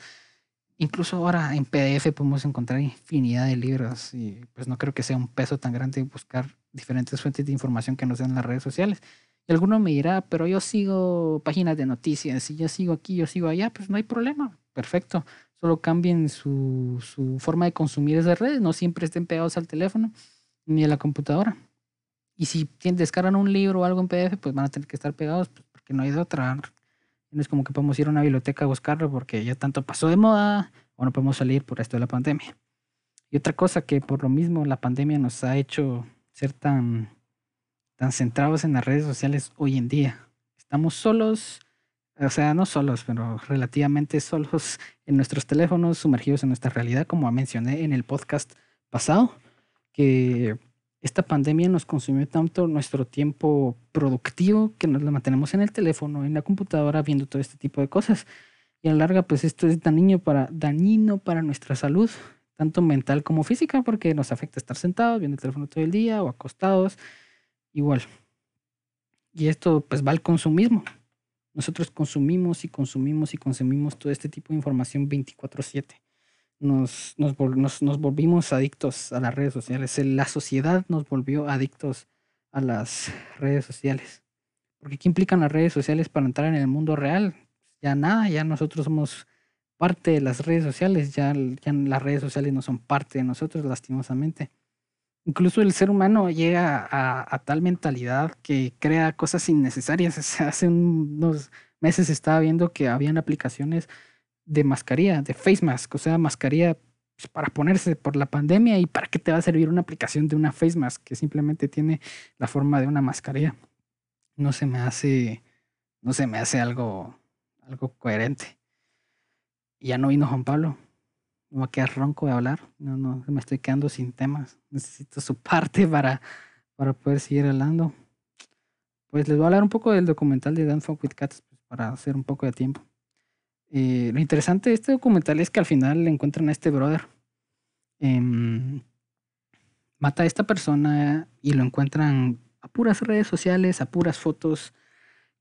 Incluso ahora en PDF podemos encontrar infinidad de libros y pues no creo que sea un peso tan grande buscar diferentes fuentes de información que nos den las redes sociales. Y alguno me dirá, pero yo sigo páginas de noticias y yo sigo aquí, yo sigo allá, pues no hay problema. Perfecto solo cambien su, su forma de consumir esas redes, no siempre estén pegados al teléfono ni a la computadora. Y si descargan un libro o algo en PDF, pues van a tener que estar pegados, pues, porque no hay de otra. No es como que podemos ir a una biblioteca a buscarlo porque ya tanto pasó de moda o no podemos salir por esto de la pandemia. Y otra cosa que por lo mismo la pandemia nos ha hecho ser tan, tan centrados en las redes sociales hoy en día. Estamos solos, o sea, no solos, pero relativamente solos en nuestros teléfonos, sumergidos en nuestra realidad, como mencioné en el podcast pasado, que esta pandemia nos consumió tanto nuestro tiempo productivo que nos lo mantenemos en el teléfono, en la computadora, viendo todo este tipo de cosas. Y a la larga, pues esto es dañino para, dañino para nuestra salud, tanto mental como física, porque nos afecta estar sentados, viendo el teléfono todo el día o acostados, igual. Y esto pues va al consumismo. Nosotros consumimos y consumimos y consumimos todo este tipo de información 24/7. Nos, nos, volvimos adictos a las redes sociales. La sociedad nos volvió adictos a las redes sociales. Porque ¿qué implican las redes sociales para entrar en el mundo real? Ya nada, ya nosotros somos parte de las redes sociales, ya, ya las redes sociales no son parte de nosotros, lastimosamente. Incluso el ser humano llega a, tal mentalidad que crea cosas innecesarias. Hace unos meses estaba viendo que habían aplicaciones de mascarilla, de face mask, o sea, mascarilla pues, para ponerse por la pandemia y para qué te va a servir una aplicación de una face mask que simplemente tiene la forma de una mascarilla. No se me hace, no se me hace algo, algo coherente. Ya no vino Juan Pablo me voy a quedar ronco de hablar. No, no, me estoy quedando sin temas. Necesito su parte para, para poder seguir hablando. Pues les voy a hablar un poco del documental de Dan Fuck with Cats pues, para hacer un poco de tiempo. Eh, lo interesante de este documental es que al final le encuentran a este brother. em, mata a esta persona y lo encuentran a puras redes sociales, a puras fotos,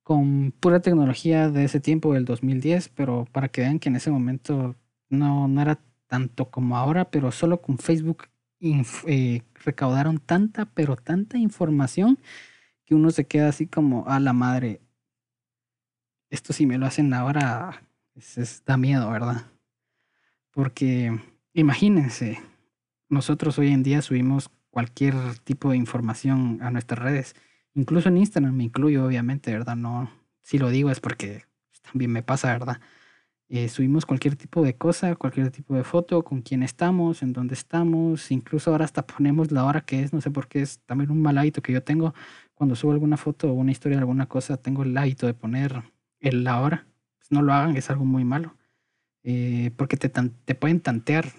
con pura tecnología de ese tiempo, del 2010, pero para que vean que en ese momento no, no era tanto como ahora, pero solo con Facebook eh, recaudaron tanta, pero tanta información que uno se queda así como a la madre. Esto si me lo hacen ahora, es, da miedo, ¿verdad? Porque imagínense, nosotros hoy en día subimos cualquier tipo de información a nuestras redes, incluso en Instagram me incluyo, obviamente, ¿verdad? No, si lo digo es porque también me pasa, ¿verdad? Eh, subimos cualquier tipo de cosa, cualquier tipo de foto, con quién estamos, en dónde estamos, incluso ahora hasta ponemos la hora que es, no sé por qué es también un mal hábito que yo tengo. Cuando subo alguna foto o una historia de alguna cosa, tengo el hábito de poner el la hora. No lo hagan, es algo muy malo. Eh, porque te, te pueden tantear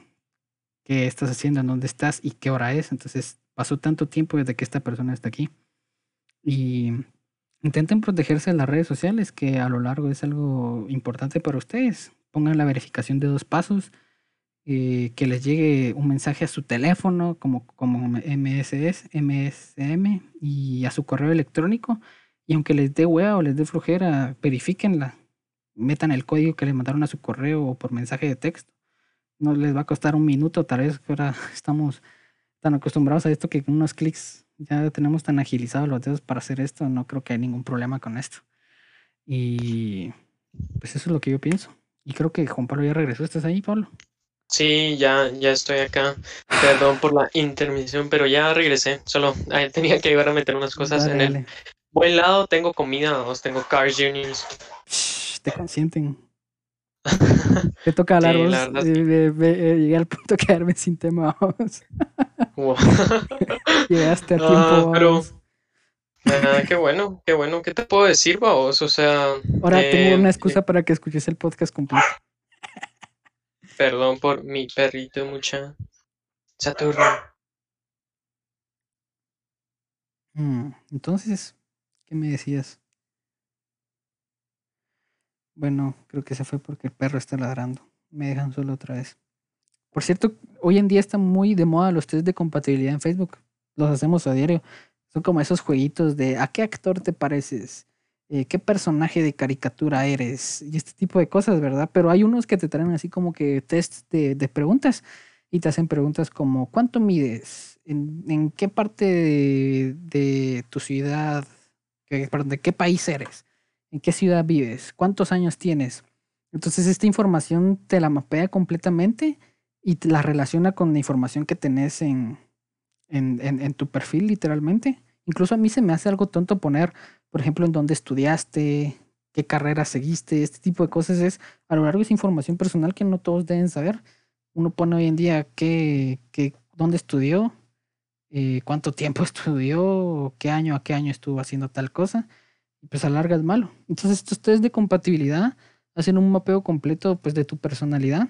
qué estás haciendo, en dónde estás y qué hora es. Entonces pasó tanto tiempo desde que esta persona está aquí. Y Intenten protegerse de las redes sociales, que a lo largo es algo importante para ustedes. Pongan la verificación de dos pasos, eh, que les llegue un mensaje a su teléfono como, como MSS, MSM y a su correo electrónico. Y aunque les dé hueá o les dé flojera, verifíquenla. Metan el código que les mandaron a su correo o por mensaje de texto. No les va a costar un minuto, tal vez ahora estamos tan acostumbrados a esto que con unos clics ya tenemos tan agilizados los dedos para hacer esto, no creo que hay ningún problema con esto. Y pues eso es lo que yo pienso. Y creo que Juan Pablo ya regresó. ¿Estás ahí, Pablo? Sí, ya, ya estoy acá. Perdón por la intermisión, pero ya regresé. Solo tenía que llevar a meter unas cosas en el buen lado. Tengo comida, tengo Cars Juniors. Te consienten. Te toca hablar vos. Eh, eh, llegué al punto de quedarme sin tema. Llegaste a tiempo. pero, ah, qué bueno, qué bueno. ¿Qué te puedo decir, vos? O sea. Ahora tengo una eh, excusa para que escuches el podcast completo. Perdón por mi perrito, mucha. Saturno. Mm, entonces, ¿qué me decías? Bueno, creo que se fue porque el perro está ladrando. Me dejan solo otra vez. Por cierto, hoy en día está muy de moda los test de compatibilidad en Facebook. Los hacemos a diario. Son como esos jueguitos de ¿a qué actor te pareces? Eh, ¿Qué personaje de caricatura eres? Y este tipo de cosas, ¿verdad? Pero hay unos que te traen así como que test de, preguntas y te hacen preguntas como ¿cuánto mides? ¿En, qué parte de, tu ciudad, perdón, de qué país eres? ¿En qué ciudad vives? ¿Cuántos años tienes? Entonces esta información te la mapea completamente y la relaciona con la información que tenés en, en, tu perfil, literalmente. Incluso a mí se me hace algo tonto poner, por ejemplo, en dónde estudiaste, qué carrera seguiste, este tipo de cosas es a lo largo es información personal que no todos deben saber. Uno pone hoy en día qué, qué, dónde estudió, eh, cuánto tiempo estudió, qué año a qué año estuvo haciendo tal cosa, pues a larga es malo. Entonces estos test de compatibilidad hacen un mapeo completo pues de tu personalidad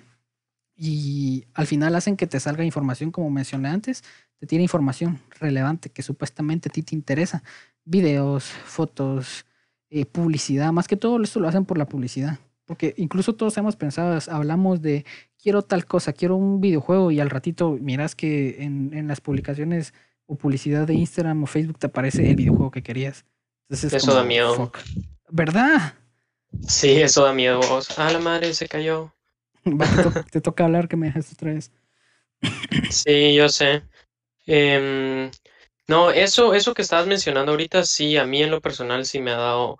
y al final hacen que te salga información, como mencioné antes, te tiene información relevante que supuestamente a ti te interesa. Videos, fotos, eh, publicidad, más que todo esto lo hacen por la publicidad. Porque incluso todos hemos pensado, hablamos de quiero tal cosa, quiero un videojuego y al ratito miras que en, las publicaciones o publicidad de Instagram o Facebook te aparece el videojuego que querías. Eso da miedo. ¿Verdad? Sí, eso da miedo. Ah, la madre se cayó. te, toca hablar que me dejas otra vez. Sí, yo sé. Em, no, eso, eso que estabas mencionando ahorita, sí, a mí en lo personal sí me ha dado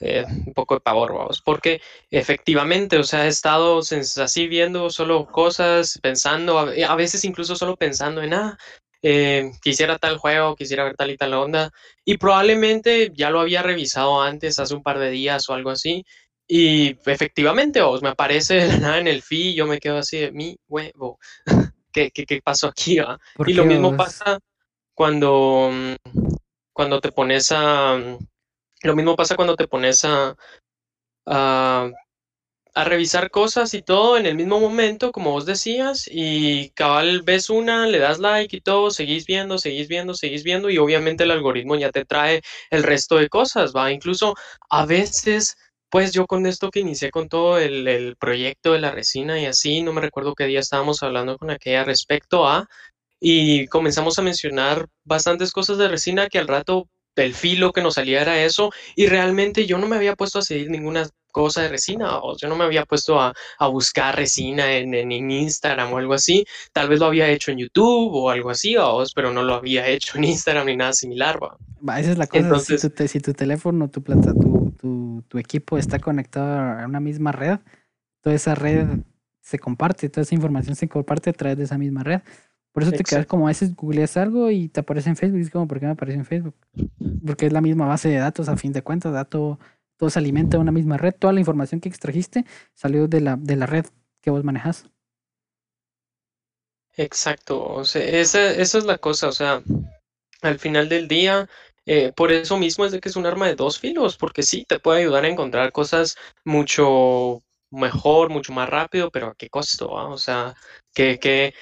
eh, un poco de pavor, vamos, porque efectivamente, o sea, he estado así viendo solo cosas, pensando, a veces incluso solo pensando en, ah, eh, quisiera tal juego, quisiera ver tal y tal onda, y probablemente ya lo había revisado antes, hace un par de días o algo así, y efectivamente, os me aparece de nada en el feed, yo me quedo así de mi huevo. ¿Qué, qué, qué pasó aquí? Y lo mismo pasa cuando, cuando te pones a. Lo mismo pasa cuando te pones a, a, a, revisar cosas y todo en el mismo momento, como vos decías, y cabal ves una, le das like y todo, seguís viendo, seguís viendo, seguís viendo, y obviamente el algoritmo ya te trae el resto de cosas, ¿va? Incluso a veces pues yo con esto que inicié con todo el, el proyecto de la resina y así, no me recuerdo qué día estábamos hablando con aquella respecto a, y comenzamos a mencionar bastantes cosas de resina que al rato el filo que nos salía era eso, y realmente yo no me había puesto a seguir ninguna cosa de resina, o yo no me había puesto a, a buscar resina en, en, Instagram o algo así, tal vez lo había hecho en YouTube o algo así, o, pero no lo había hecho en Instagram ni nada similar. ¿va? Esa es la cosa, Entonces, si, tu, si tu teléfono, tu, plata, tu, tu, tu equipo está conectado a una misma red, toda esa red se comparte, toda esa información se comparte a través de esa misma red. Por eso te quedas como a veces googleas algo y te aparece en Facebook. Y es como, ¿por qué me aparece en Facebook? Porque es la misma base de datos, a fin de cuentas, dato, todo se alimenta de una misma red. Toda la información que extrajiste salió de la, de la red que vos manejas. Exacto, o sea, esa, esa es la cosa, o sea, al final del día, eh, por eso mismo es de que es un arma de dos filos, porque sí, te puede ayudar a encontrar cosas mucho mejor, mucho más rápido, pero ¿a qué costo? O sea, ¿qué, qué,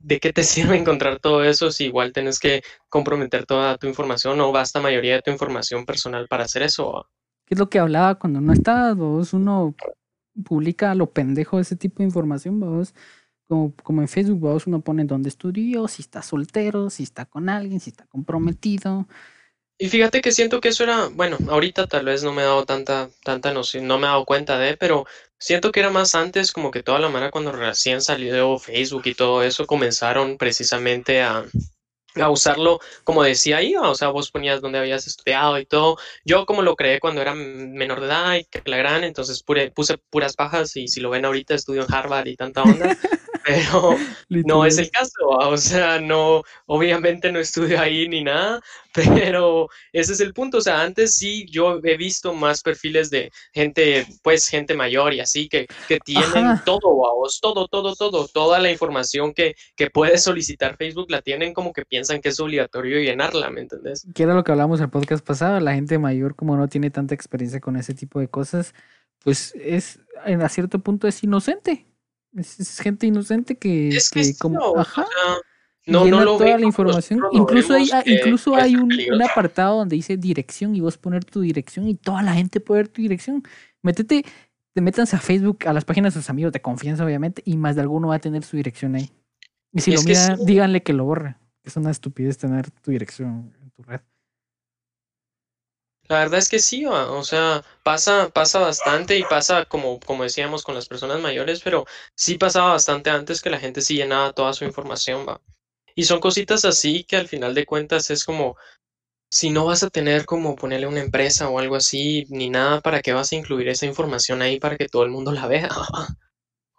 ¿de qué te sirve encontrar todo eso si igual tienes que comprometer toda tu información o basta mayoría de tu información personal para hacer eso? ¿Qué es lo que hablaba cuando no estás? Vos uno publica lo pendejo ese tipo de información, vos como, como en Facebook, vos uno pone dónde estudió, si está soltero, si está con alguien, si está comprometido. Y fíjate que siento que eso era, bueno, ahorita tal vez no me he dado tanta, tanta noción, no me he dado cuenta de, pero siento que era más antes, como que toda la mara cuando recién salió Facebook y todo eso, comenzaron precisamente a, a usarlo como decía ahí, o sea, vos ponías donde habías estudiado y todo. Yo como lo creé cuando era menor de edad y que la gran, entonces puse puras pajas y si lo ven ahorita estudio en Harvard y tanta onda. pero no es el caso, o sea, no, obviamente no estudio ahí ni nada, pero ese es el punto, o sea, antes sí yo he visto más perfiles de gente, pues gente mayor y así, que, que tienen todo, vos, todo, todo, todo, toda la información que, que puedes solicitar Facebook la tienen como que piensan que es obligatorio llenarla, ¿me entendés? Que era lo que hablamos en el podcast pasado, la gente mayor como no tiene tanta experiencia con ese tipo de cosas, pues es, a cierto punto es inocente es, gente inocente que, como, ajá, no, no lo toda la información. incluso hay, incluso hay un, apartado donde dice dirección y vos poner tu dirección y toda la gente puede ver tu dirección. Métete, te métanse a Facebook, a las páginas de sus amigos de confianza, obviamente, y más de alguno va a tener su dirección ahí. Y si lo miran, díganle que lo borre. Es una estupidez tener tu dirección en tu red. La verdad es que sí, o sea, pasa, pasa bastante y pasa como, como decíamos con las personas mayores, pero sí pasaba bastante antes que la gente sí llenaba toda su información, va. Y son cositas así que al final de cuentas es como, si no vas a tener como ponerle una empresa o algo así, ni nada, ¿para qué vas a incluir esa información ahí para que todo el mundo la vea?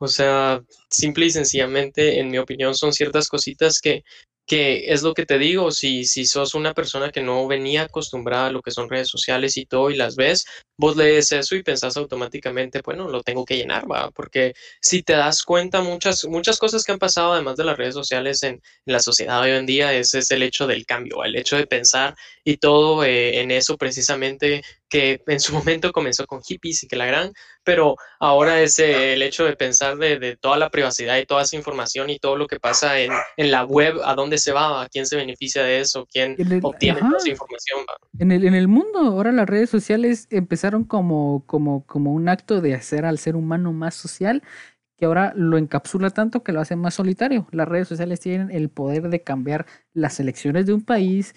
O sea, simple y sencillamente, en mi opinión, son ciertas cositas que que es lo que te digo, si, si sos una persona que no venía acostumbrada a lo que son redes sociales y todo y las ves, vos lees eso y pensás automáticamente, bueno, lo tengo que llenar, va, porque si te das cuenta, muchas, muchas cosas que han pasado además de las redes sociales en, la sociedad hoy en día, ese es el hecho del cambio, el hecho de pensar y todo eh, en eso precisamente que en su momento comenzó con hippies y que la gran, pero ahora es eh, el hecho de pensar de, toda la privacidad y toda esa información y todo lo que pasa en, la web, a dónde se va, a quién se beneficia de eso, quién obtiene toda esa información. En el, en el mundo, ahora las redes sociales empezaron como, como, como un acto de hacer al ser humano más social que ahora lo encapsula tanto que lo hace más solitario. Las redes sociales tienen el poder de cambiar las elecciones de un país,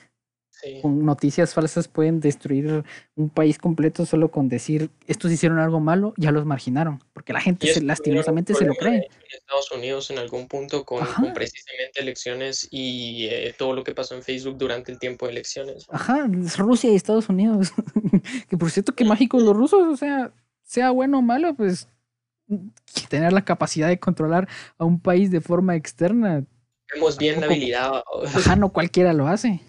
con noticias falsas pueden destruir un país completo solo con decir estos hicieron algo malo, ya los marginaron, porque la gente se, lastimosamente se lo cree. En Estados Unidos en algún punto con, precisamente elecciones y eh, todo lo que pasó en Facebook durante el tiempo de elecciones. Ajá, Rusia y Estados Unidos. que por cierto, que mágicos los rusos, o sea, sea bueno o malo, pues tener la capacidad de controlar a un país de forma externa. Tenemos bien la habilidad. Ajá, no cualquiera lo hace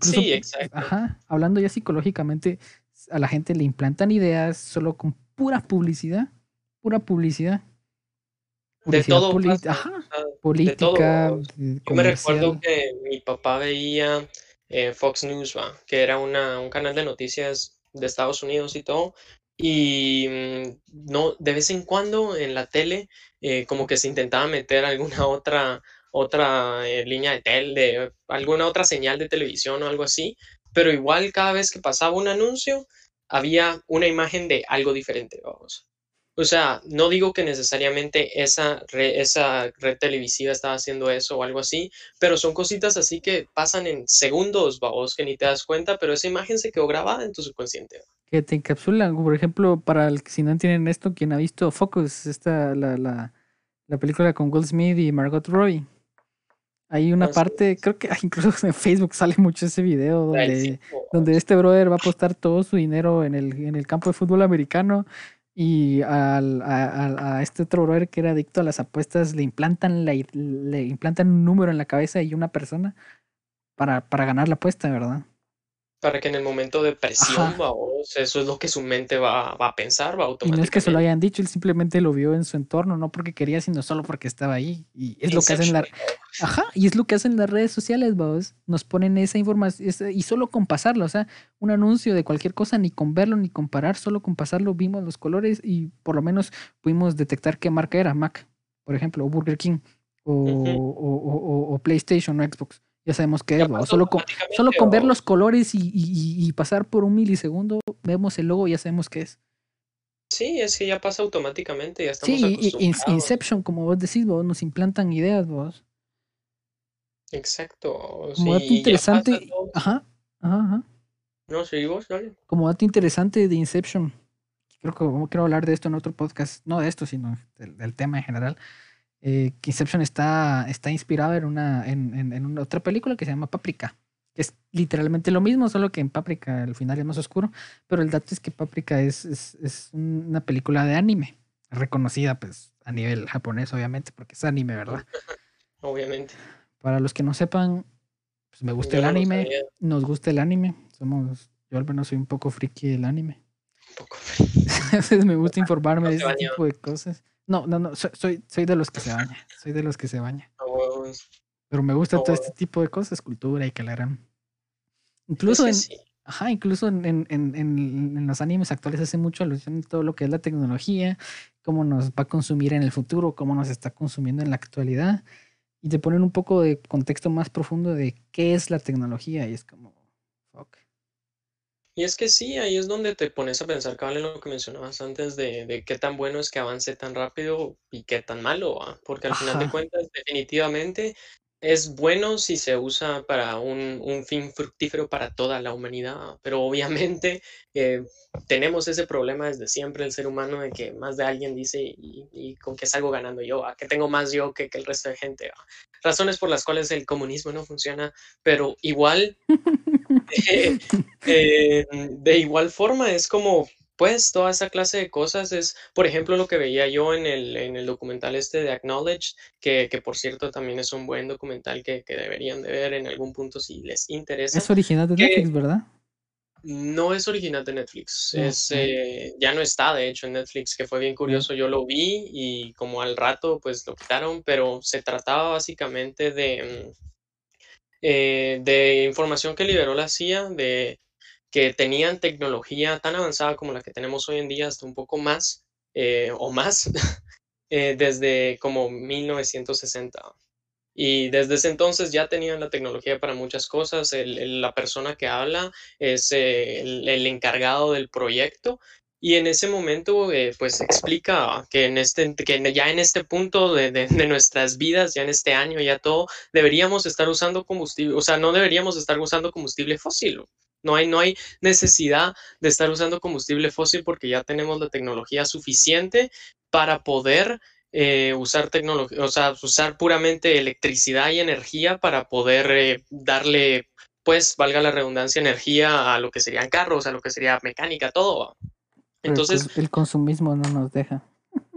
sí, exacto. Ajá, hablando ya psicológicamente, a la gente le implantan ideas solo con pura publicidad, pura publicidad. de todo. ajá, política. Yo me recuerdo que mi papá veía eh, Fox News, que era una, un canal de noticias de Estados Unidos y todo. Y mm, no, de vez en cuando en la tele, eh, como que se intentaba meter alguna otra otra eh, línea de tel, de alguna otra señal de televisión o algo así, pero igual cada vez que pasaba un anuncio, había una imagen de algo diferente, vamos. O sea, no digo que necesariamente esa, esa red televisiva estaba haciendo eso o algo así, pero son cositas así que pasan en segundos, vamos, que ni te das cuenta, pero esa imagen se quedó grabada en tu subconsciente. Que te encapsulan, por ejemplo, para el, si no entienden esto, quien ha visto Focus, esta, la, la, la película con Will Smith y Margot Robbie. Hay una parte, creo que incluso en Facebook sale mucho ese video donde, donde este brother va a apostar todo su dinero en el, en el campo de fútbol americano y al, a, a, este otro brother que era adicto a las apuestas le implantan, la, le implantan un número en la cabeza y una persona para, para ganar la apuesta, ¿verdad? Para que en el momento de presión, eso es lo que su mente va, va, a pensar, va automáticamente. Y no es que se lo hayan dicho, él simplemente lo vio en su entorno, no porque quería, sino solo porque estaba ahí. Y es lo que hacen la... Ajá, y es lo que hacen las redes sociales, vos. Nos ponen esa información, y solo con pasarlo, o sea, un anuncio de cualquier cosa, ni con verlo, ni comparar, solo con pasarlo vimos los colores y por lo menos pudimos detectar qué marca era, Mac, por ejemplo, o Burger King, o, o, o, o PlayStation o Xbox ya sabemos qué es, solo con, solo con ver los colores y, y, pasar por un milisegundo, vemos el logo y ya sabemos qué es. Sí, es que ya pasa automáticamente, ya estamos Sí, y Inception, como vos decís, vos nos implantan ideas, vos. Exacto. Como dato interesante. Ajá, ajá, ajá. No, sí, vos, dale. Como dato interesante de Inception. Creo que quiero hablar de esto en otro podcast. No de esto, sino del tema en general eh, que Inception está, está inspirado en una, en, en, una otra película que se llama Paprika. Que es literalmente lo mismo, solo que en Paprika el final es más oscuro. Pero el dato es que Paprika es, es, es una película de anime, reconocida pues a nivel japonés, obviamente, porque es anime, ¿verdad? Obviamente. Para los que no sepan, pues me gusta el anime, nos gusta el anime. Somos, yo al menos soy un poco friki del anime. Un poco friki. me gusta informarme de ese tipo de cosas. No, no, no, soy, soy de los que se baña. Soy de los que se baña. Pero me gusta todo este tipo de cosas, cultura y que la harán. Incluso en, ajá, incluso en, en, en, en, los animes actuales hace mucho alusión a todo lo que es la tecnología, cómo nos va a consumir en el futuro, cómo nos está consumiendo en la actualidad. Y te ponen un poco de contexto más profundo de qué es la tecnología. Y es como, fuck. Y es que sí, ahí es donde te pones a pensar, vale lo que mencionabas antes de, de, qué tan bueno es que avance tan rápido y qué tan malo, porque al final de cuentas, definitivamente es bueno si se usa para un, un fin fructífero para toda la humanidad, pero obviamente eh, tenemos ese problema desde siempre el ser humano de que más de alguien dice y, y con qué salgo ganando yo, a que tengo más yo que, que el resto de gente. Razones por las cuales el comunismo no funciona, pero igual eh, eh, de igual forma, es como, pues, toda esa clase de cosas es, por ejemplo, lo que veía yo en el, en el documental este de Acknowledge, que, que por cierto también es un buen documental que, que, deberían de ver en algún punto si les interesa. Es original de Netflix, ¿verdad? No es original de Netflix, es, eh, ya no está de hecho en Netflix, que fue bien curioso, yo lo vi y como al rato pues lo quitaron, pero se trataba básicamente de mm, eh, de información que liberó la CIA, de que tenían tecnología tan avanzada como la que tenemos hoy en día, hasta un poco más eh, o más, eh, desde como 1960. Y desde ese entonces ya tenían la tecnología para muchas cosas. la persona que habla es el, el, encargado del proyecto y en ese momento, eh, pues explica que, en este, que ya en este punto de, de, nuestras vidas, ya en este año, ya todo, deberíamos estar usando combustible, o sea, no deberíamos estar usando combustible fósil. No hay, no hay necesidad de estar usando combustible fósil porque ya tenemos la tecnología suficiente para poder eh, usar tecnología, o sea, usar puramente electricidad y energía para poder eh, darle, pues, valga la redundancia, energía a lo que serían carros, a lo que sería mecánica, todo. Entonces, el consumismo no nos deja.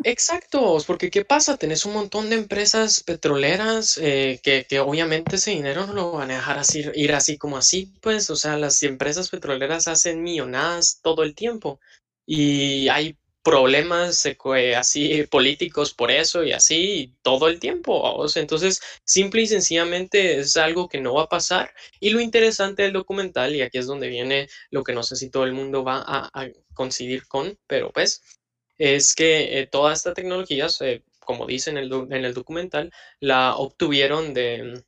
Exacto, porque ¿qué pasa? Tenés un montón de empresas petroleras eh, que, que, obviamente ese dinero no lo van a dejar así, ir así como así, pues, o sea, las empresas petroleras hacen millonadas todo el tiempo y hay problemas eh, así políticos por eso y así todo el tiempo. Entonces, simple y sencillamente es algo que no va a pasar. Y lo interesante del documental, y aquí es donde viene lo que no sé si todo el mundo va a, a coincidir con, pero pues, es que eh, toda esta tecnología, eh, como dice en el, en el documental, la obtuvieron de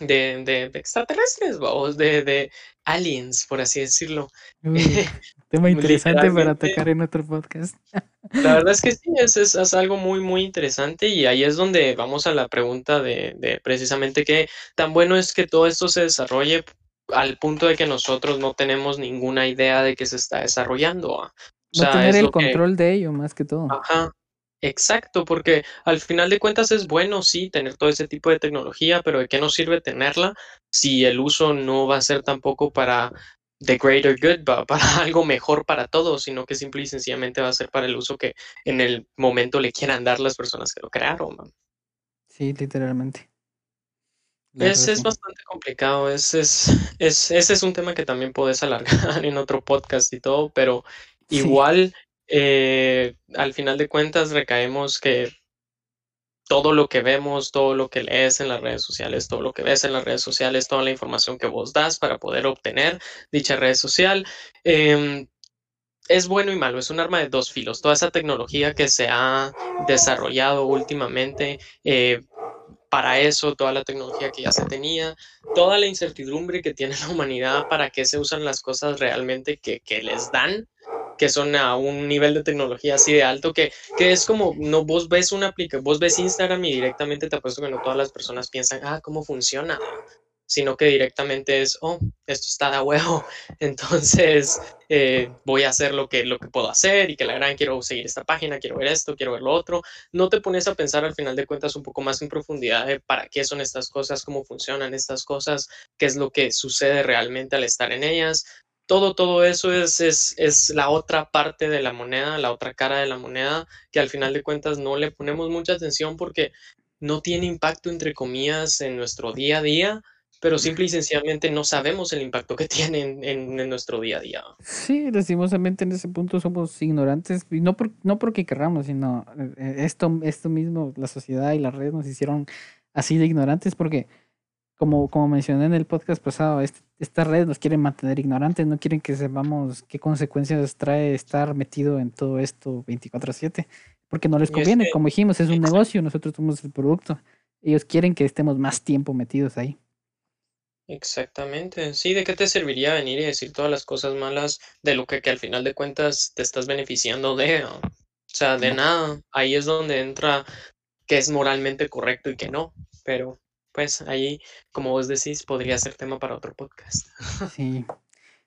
de, de, de extraterrestres, vamos, de, de aliens, por así decirlo. Uy, tema interesante para tocar en otro podcast. La verdad es que sí, es, es, es, algo muy, muy interesante y ahí es donde vamos a la pregunta de, de precisamente qué tan bueno es que todo esto se desarrolle al punto de que nosotros no tenemos ninguna idea de que se está desarrollando. O no tener el control de ello, más que todo. Ajá, exacto, porque al final de cuentas es bueno, sí, tener todo ese tipo de tecnología, pero ¿de qué nos sirve tenerla si el uso no va a ser tampoco para the greater good, para, para algo mejor para todos, sino que simple y sencillamente va a ser para el uso que en el momento le quieran dar las personas que lo crearon. Man. Sí, literalmente. Es, es, bastante complicado, es, es, es, ese es un tema que también puedes alargar en otro podcast y todo, pero igual eh, al final de cuentas recaemos que todo lo que vemos, todo lo que lees en las redes sociales, todo lo que ves en las redes sociales, toda la información que vos das para poder obtener dicha red social, eh, es bueno y malo, es un arma de dos filos. Toda esa tecnología que se ha desarrollado últimamente, eh, para eso, toda la tecnología que ya se tenía, toda la incertidumbre que tiene la humanidad para qué se usan las cosas realmente que, que les dan, que son a un nivel de tecnología así de alto que, que es como, no, vos ves una aplicación, vos ves Instagram y directamente te apuesto que no todas las personas piensan, ah, ¿cómo funciona? sino que directamente es, oh, esto está de huevo, entonces eh, voy a hacer lo que, lo que puedo hacer y que la gran quiero seguir esta página, quiero ver esto, quiero ver lo otro. No te pones a pensar al final de cuentas un poco más en profundidad de para qué son estas cosas, cómo funcionan estas cosas, qué es lo que sucede realmente al estar en ellas. Todo, todo eso es, es, es la otra parte de la moneda, la otra cara de la moneda, que al final de cuentas no le ponemos mucha atención porque no tiene impacto, entre comillas, en nuestro día a día, pero simple y sencillamente no sabemos el impacto que tienen en, en, nuestro día a día. Sí, lastimosamente en ese punto somos ignorantes, y no, por, no porque querramos, sino esto, esto mismo, la sociedad y las redes nos hicieron así de ignorantes, porque como, como mencioné en el podcast pasado, este, estas redes nos quieren mantener ignorantes, no quieren que sepamos qué consecuencias trae estar metido en todo esto 24/7, porque no les conviene, es que, como dijimos, es un exacto. negocio, nosotros somos el producto, ellos quieren que estemos más tiempo metidos ahí. Exactamente. Sí, ¿de qué te serviría venir y decir todas las cosas malas de lo que, que al final de cuentas te estás beneficiando de? O sea, de nada. Ahí es donde entra que es moralmente correcto y que no. Pero, pues, ahí, como vos decís, podría ser tema para otro podcast. Sí.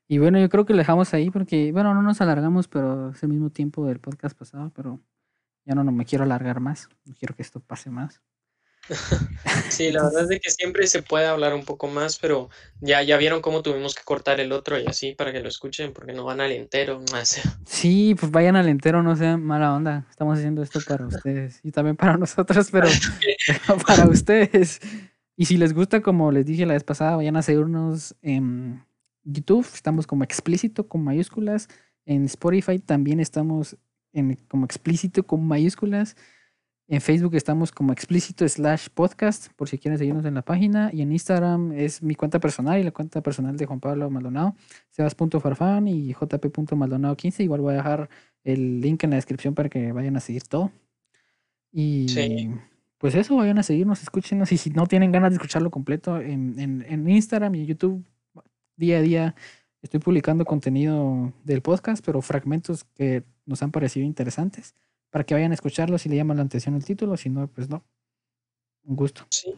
Y bueno, yo creo que lo dejamos ahí porque, bueno, no nos alargamos, pero es el mismo tiempo del podcast pasado, pero ya no, no me quiero alargar más. No quiero que esto pase más. Sí, la verdad es de que siempre se puede hablar un poco más, pero ya, ya vieron cómo tuvimos que cortar el otro y así para que lo escuchen, porque no van al entero. Más. Sí, pues vayan al entero, no sean mala onda. Estamos haciendo esto para ustedes y también para nosotros, pero, pero para ustedes. Y si les gusta, como les dije la vez pasada, vayan a seguirnos en YouTube. Estamos como explícito con mayúsculas. En Spotify también estamos en, como explícito con mayúsculas. En Facebook estamos como explícito slash podcast, por si quieren seguirnos en la página. Y en Instagram es mi cuenta personal y la cuenta personal de Juan Pablo Maldonado, sebas.farfán y jp.maldonado15. Igual voy a dejar el link en la descripción para que vayan a seguir todo. Y sí. Pues eso, vayan a seguirnos, escúchenos. Y si no tienen ganas de escucharlo completo, en, en, en Instagram y en YouTube, día a día estoy publicando contenido del podcast, pero fragmentos que nos han parecido interesantes para que vayan a escucharlo si le llama la atención el título, si no, pues no. Un gusto. Sí,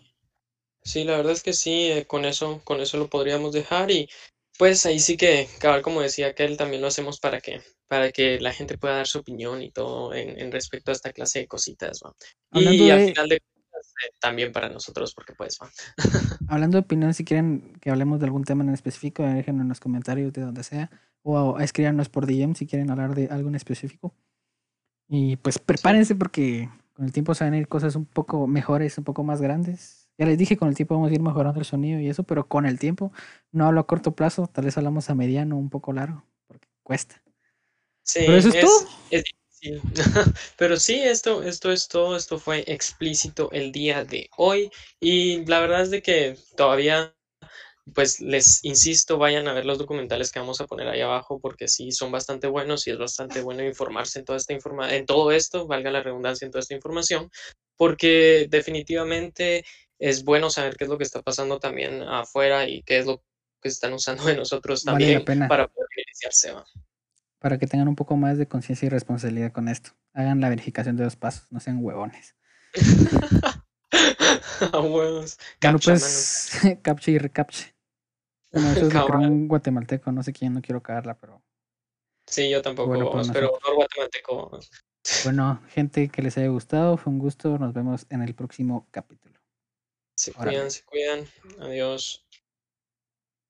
sí la verdad es que sí, eh, con eso, con eso lo podríamos dejar y pues ahí sí que, cabal, como decía aquel, también lo hacemos para que, para que la gente pueda dar su opinión y todo en, en respecto a esta clase de cositas, ¿va? Y de... al final de cuentas, eh, también para nosotros, porque pues, ¿va? Hablando de opinión, si quieren que hablemos de algún tema en específico, déjenlo en los comentarios de donde sea, o escríbanos por DM si quieren hablar de algo en específico. Y pues prepárense porque con el tiempo se van a ir cosas un poco mejores, un poco más grandes. Ya les dije, con el tiempo vamos a ir mejorando el sonido y eso, pero con el tiempo, no hablo a corto plazo, tal vez hablamos a mediano, un poco largo, porque cuesta. Sí, pero eso es, es todo. Es difícil. pero sí, esto, esto es todo, esto fue explícito el día de hoy y la verdad es de que todavía pues les insisto, vayan a ver los documentales que vamos a poner ahí abajo porque sí son bastante buenos y es bastante bueno informarse en toda esta informa en todo esto, valga la redundancia en toda esta información, porque definitivamente es bueno saber qué es lo que está pasando también afuera y qué es lo que están usando de nosotros también para poder iniciarse. ¿va? Para que tengan un poco más de conciencia y responsabilidad con esto. Hagan la verificación de dos pasos, no sean huevones. A huevos. Bueno, Captcha, pues, captcha y recaptcha. Bueno, eso es lo que un guatemalteco, no sé quién, no quiero cagarla, pero Sí, yo tampoco, Bueno, pues pero no guatemalteco. bueno, gente que les haya gustado, fue un gusto, nos vemos en el próximo capítulo. Se cuidan, se cuidan. Adiós.